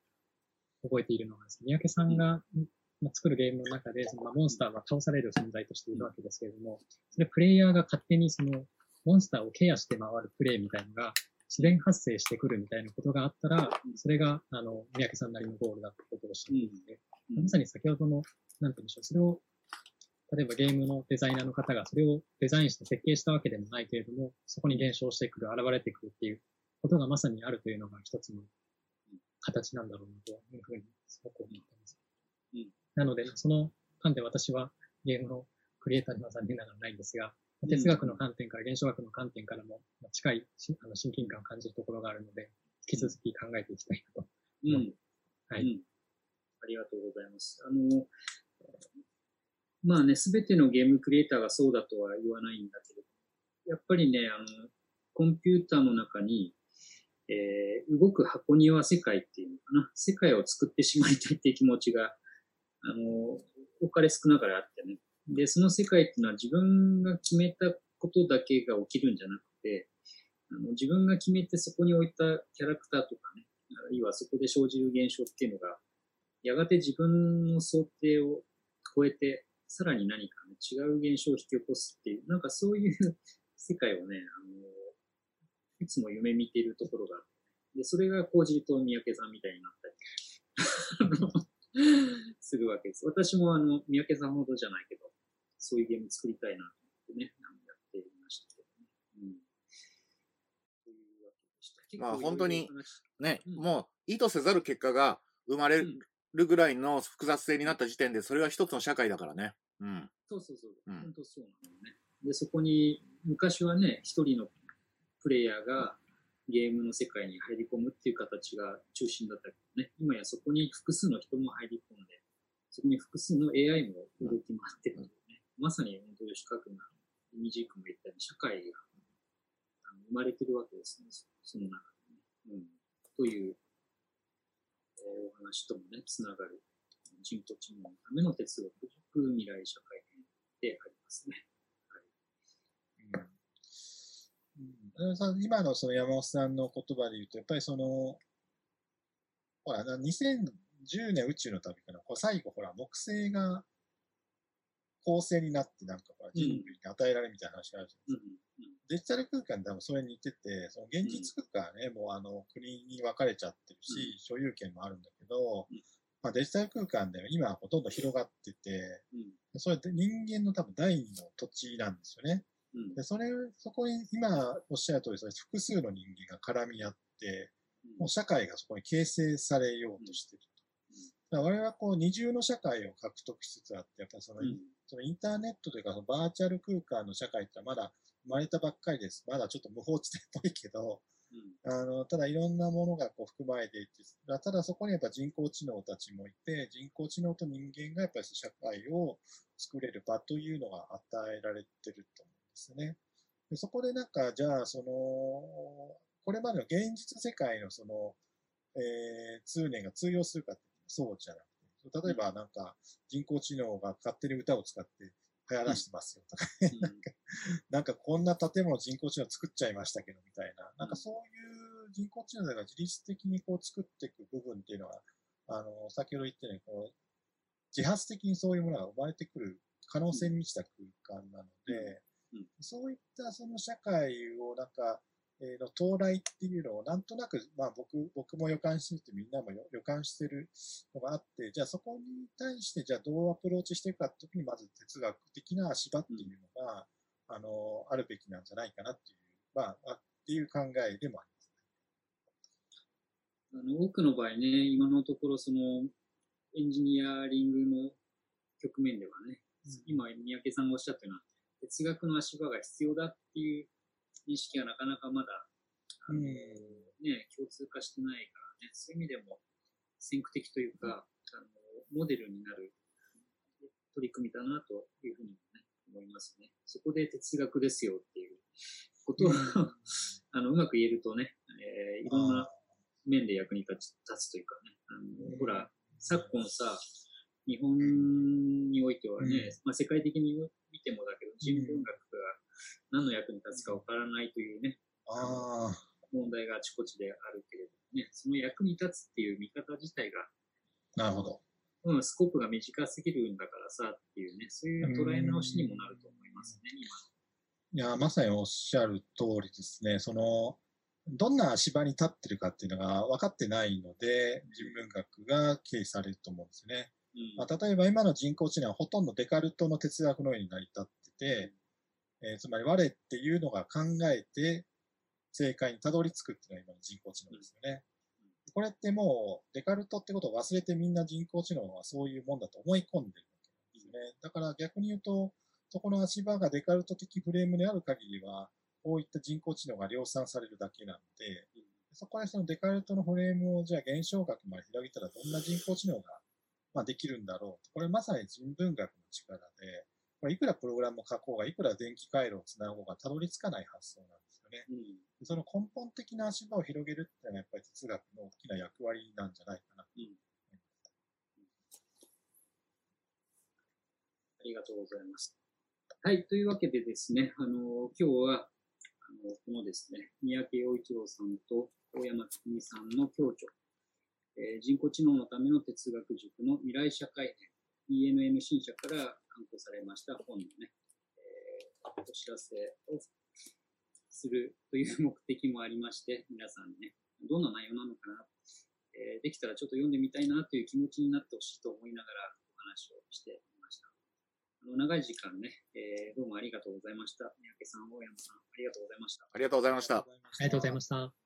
覚えているのが三宅さんが、まあ、作るゲームの中で、そのまあモンスターは倒される存在としているわけですけれども、それプレイヤーが勝手にそのモンスターをケアして回るプレイみたいなのが自然発生してくるみたいなことがあったら、それが、あの、三宅さんなりのゴールだってことをおっしゃっていて、うん。まさに先ほどの、なんて言うんでしょう、それを、例えばゲームのデザイナーの方がそれをデザインして設計したわけでもないけれども、そこに現象してくる、現れてくるっていうことがまさにあるというのが一つの形なんだろうなというふうにすごく思っています。うんなので、その観点私はゲームのクリエイターには残念ながらないんですが、哲学の観点から、現象学の観点からもまあ近いしあの親近感を感じるところがあるので、引き続き考えていきたいなと。うん。はいうん。ありがとうございます。あの、まあね、すべてのゲームクリエイターがそうだとは言わないんだけど、やっぱりね、あの、コンピューターの中に、えー動く箱庭世界っていうのかな、世界を作ってしまいたいっていう気持ちが、あの、多かれ少なかれあってね。で、その世界っていうのは自分が決めたことだけが起きるんじゃなくて、あの自分が決めてそこに置いたキャラクターとかね、あるいはそこで生じる現象っていうのが、やがて自分の想定を超えて、さらに何か、ね、違う現象を引き起こすっていう、なんかそういう世界をね、あの、いつも夢見ているところがあって、で、それが講じると三宅さんみたいになったり、*laughs* するわけです。私もあの、三宅さんほどじゃないけど、そういうゲーム作りたいなと思ってね、やっていましたけどね。うん。というわけでした。まあ本当にね、うんもう意図せざる結果が生まれうんるぐらいの複雑性になった時点で、それは一つの社会だからね。うん。そうそうそう。うん本当そうなのね。で、そこに、昔はね、一人のプレイヤーが、ゲームの世界に入り込むっていう形が中心だったけどね、今やそこに複数の人も入り込んで、そこに複数の AI も動き回ってるのでね、まさに本当吉川君が、イミジー君も言ったように、社会が生まれてるわけですね、その中でね。うん、という、えーお話ともね、つながる。人工知能のための哲学未来社会編でありますね。うんうん、さ今のその山本さんの言葉で言うと、やっぱりその、ほら、な2010年宇宙の旅かな、こう最後、ほら、木星が恒星になって、なんかほら人類に与えられるみたいな話があるじゃないですか。うんデジタル空間で多分それに似てて、その現実空間はね、もうあの国に分かれちゃってるし、所有権もあるんだけど、うん。まあ、デジタル空間では今はほとんど広がってて、うん。それって人間の多分第二の土地なんですよね。うん。で、それ、そこに今おっしゃる通り、それ複数の人間が絡み合って、もう社会がそこに形成されようとしてると。だから我々はこう二重の社会を獲得しつつあって、やっぱりその、うん。そのインターネットというかそのバーチャル空間の社会ってまだ生まれたばっかりです。まだちょっと無法地点っぽいけど、うん。あの、ただいろんなものがこう含まれていて、ただそこにやっぱ人工知能たちもいて、人工知能と人間がやっぱり社会を作れる場というのが与えられてると思う。んですね。でそこでなんか、じゃあ、その、これまでの現実世界のその、えー通念が通用するかってそうじゃなくて、例えばなんか人工知能が勝手に歌を使って流行らしてますよと *laughs* か、なんかこんな建物人工知能作っちゃいましたけどみたいな、なんかそういう人工知能が自律的にこう作っていく部分っていうのは、あの、先ほど言ったように、こう、自発的にそういうものが生まれてくる可能性に満ちた空間なので、うんうんそういったその社会をなんか、えーの到来っていうのをなんとなく、まあ僕、僕も予感しててみんなも予予感してるのがあって、じゃあそこに対してじゃあどうアプローチしていくかって時にまず哲学的な足場っていうのが、あの、あるべきなんじゃないかなっていう、まあ、あっていう考えでもあります。あの多くの場合ね、今のところそのエンジニアリングの局面ではね、今、三宅さんがおっしゃったような、哲学の足場が必要だっていう認識がなかなかまだ、あのうん。ね、共通化してないからね、そういう意味でも先駆的というか、あのモデルになる取り組みだなというふうにもね、思いますね。そこで哲学ですよっていうことを、*laughs* あのうまく言えるとね、えーいろんな面で役に立つ立つというかね、あのほら、昨今さ、日本においてはね、うんまあ、世界的に見てもだけど、人文学が何の役に立つかわからないというね、ああ、問題があちこちであるけれどもね、その役に立つっていう見方自体が、なるほど。うん、スコープが短すぎるんだからさっていうね、そういう捉え直しにもなると思いますね、いや、まさにおっしゃる通りですね。その、どんな足場に立ってるかっていうのが分かってないので、人文学が経営されると思うんですね。今。まあ、例えば今の人工知能はほとんどデカルトの哲学のように成り立ってて、えーつまり我っていうのが考えて正解にたどり着くっていうのが今の人工知能ですよね。これってもうデカルトってことを忘れてみんな人工知能はそういうもんだと思い込んでるわけですよね。だから逆に言うと、そこの足場がデカルト的フレームである限りは、こういった人工知能が量産されるだけなので、そこでそのデカルトのフレームをじゃあ現象学まで広げたらどんな人工知能がまあできるんだろうと。これまさに人文学の力で、これいくらプログラムを書こうが、いくら電気回路をつなごうがたどり着かない発想なんですよね。うんその根本的な足場を広げるっていうのはやっぱり哲学の大きな役割なんじゃないかな。ありがとうございます。はい、というわけでですね、あの、今日は、あの、このですね、三宅陽一郎さんと大山月美さんの共著、えー人工知能のための哲学塾の未来社会編、ENN 新社から刊行されました本のね、えーお知らせをするという目的もありまして、皆さんにね、どんな内容なのかな、えーできたらちょっと読んでみたいなという気持ちになってほしいと思いながらお話をしてみました。あの長い時間ね、えーどうもありがとうございました。三宅さん、大山さん、ありがとうございました。ありがとうございました。ありがとうございました。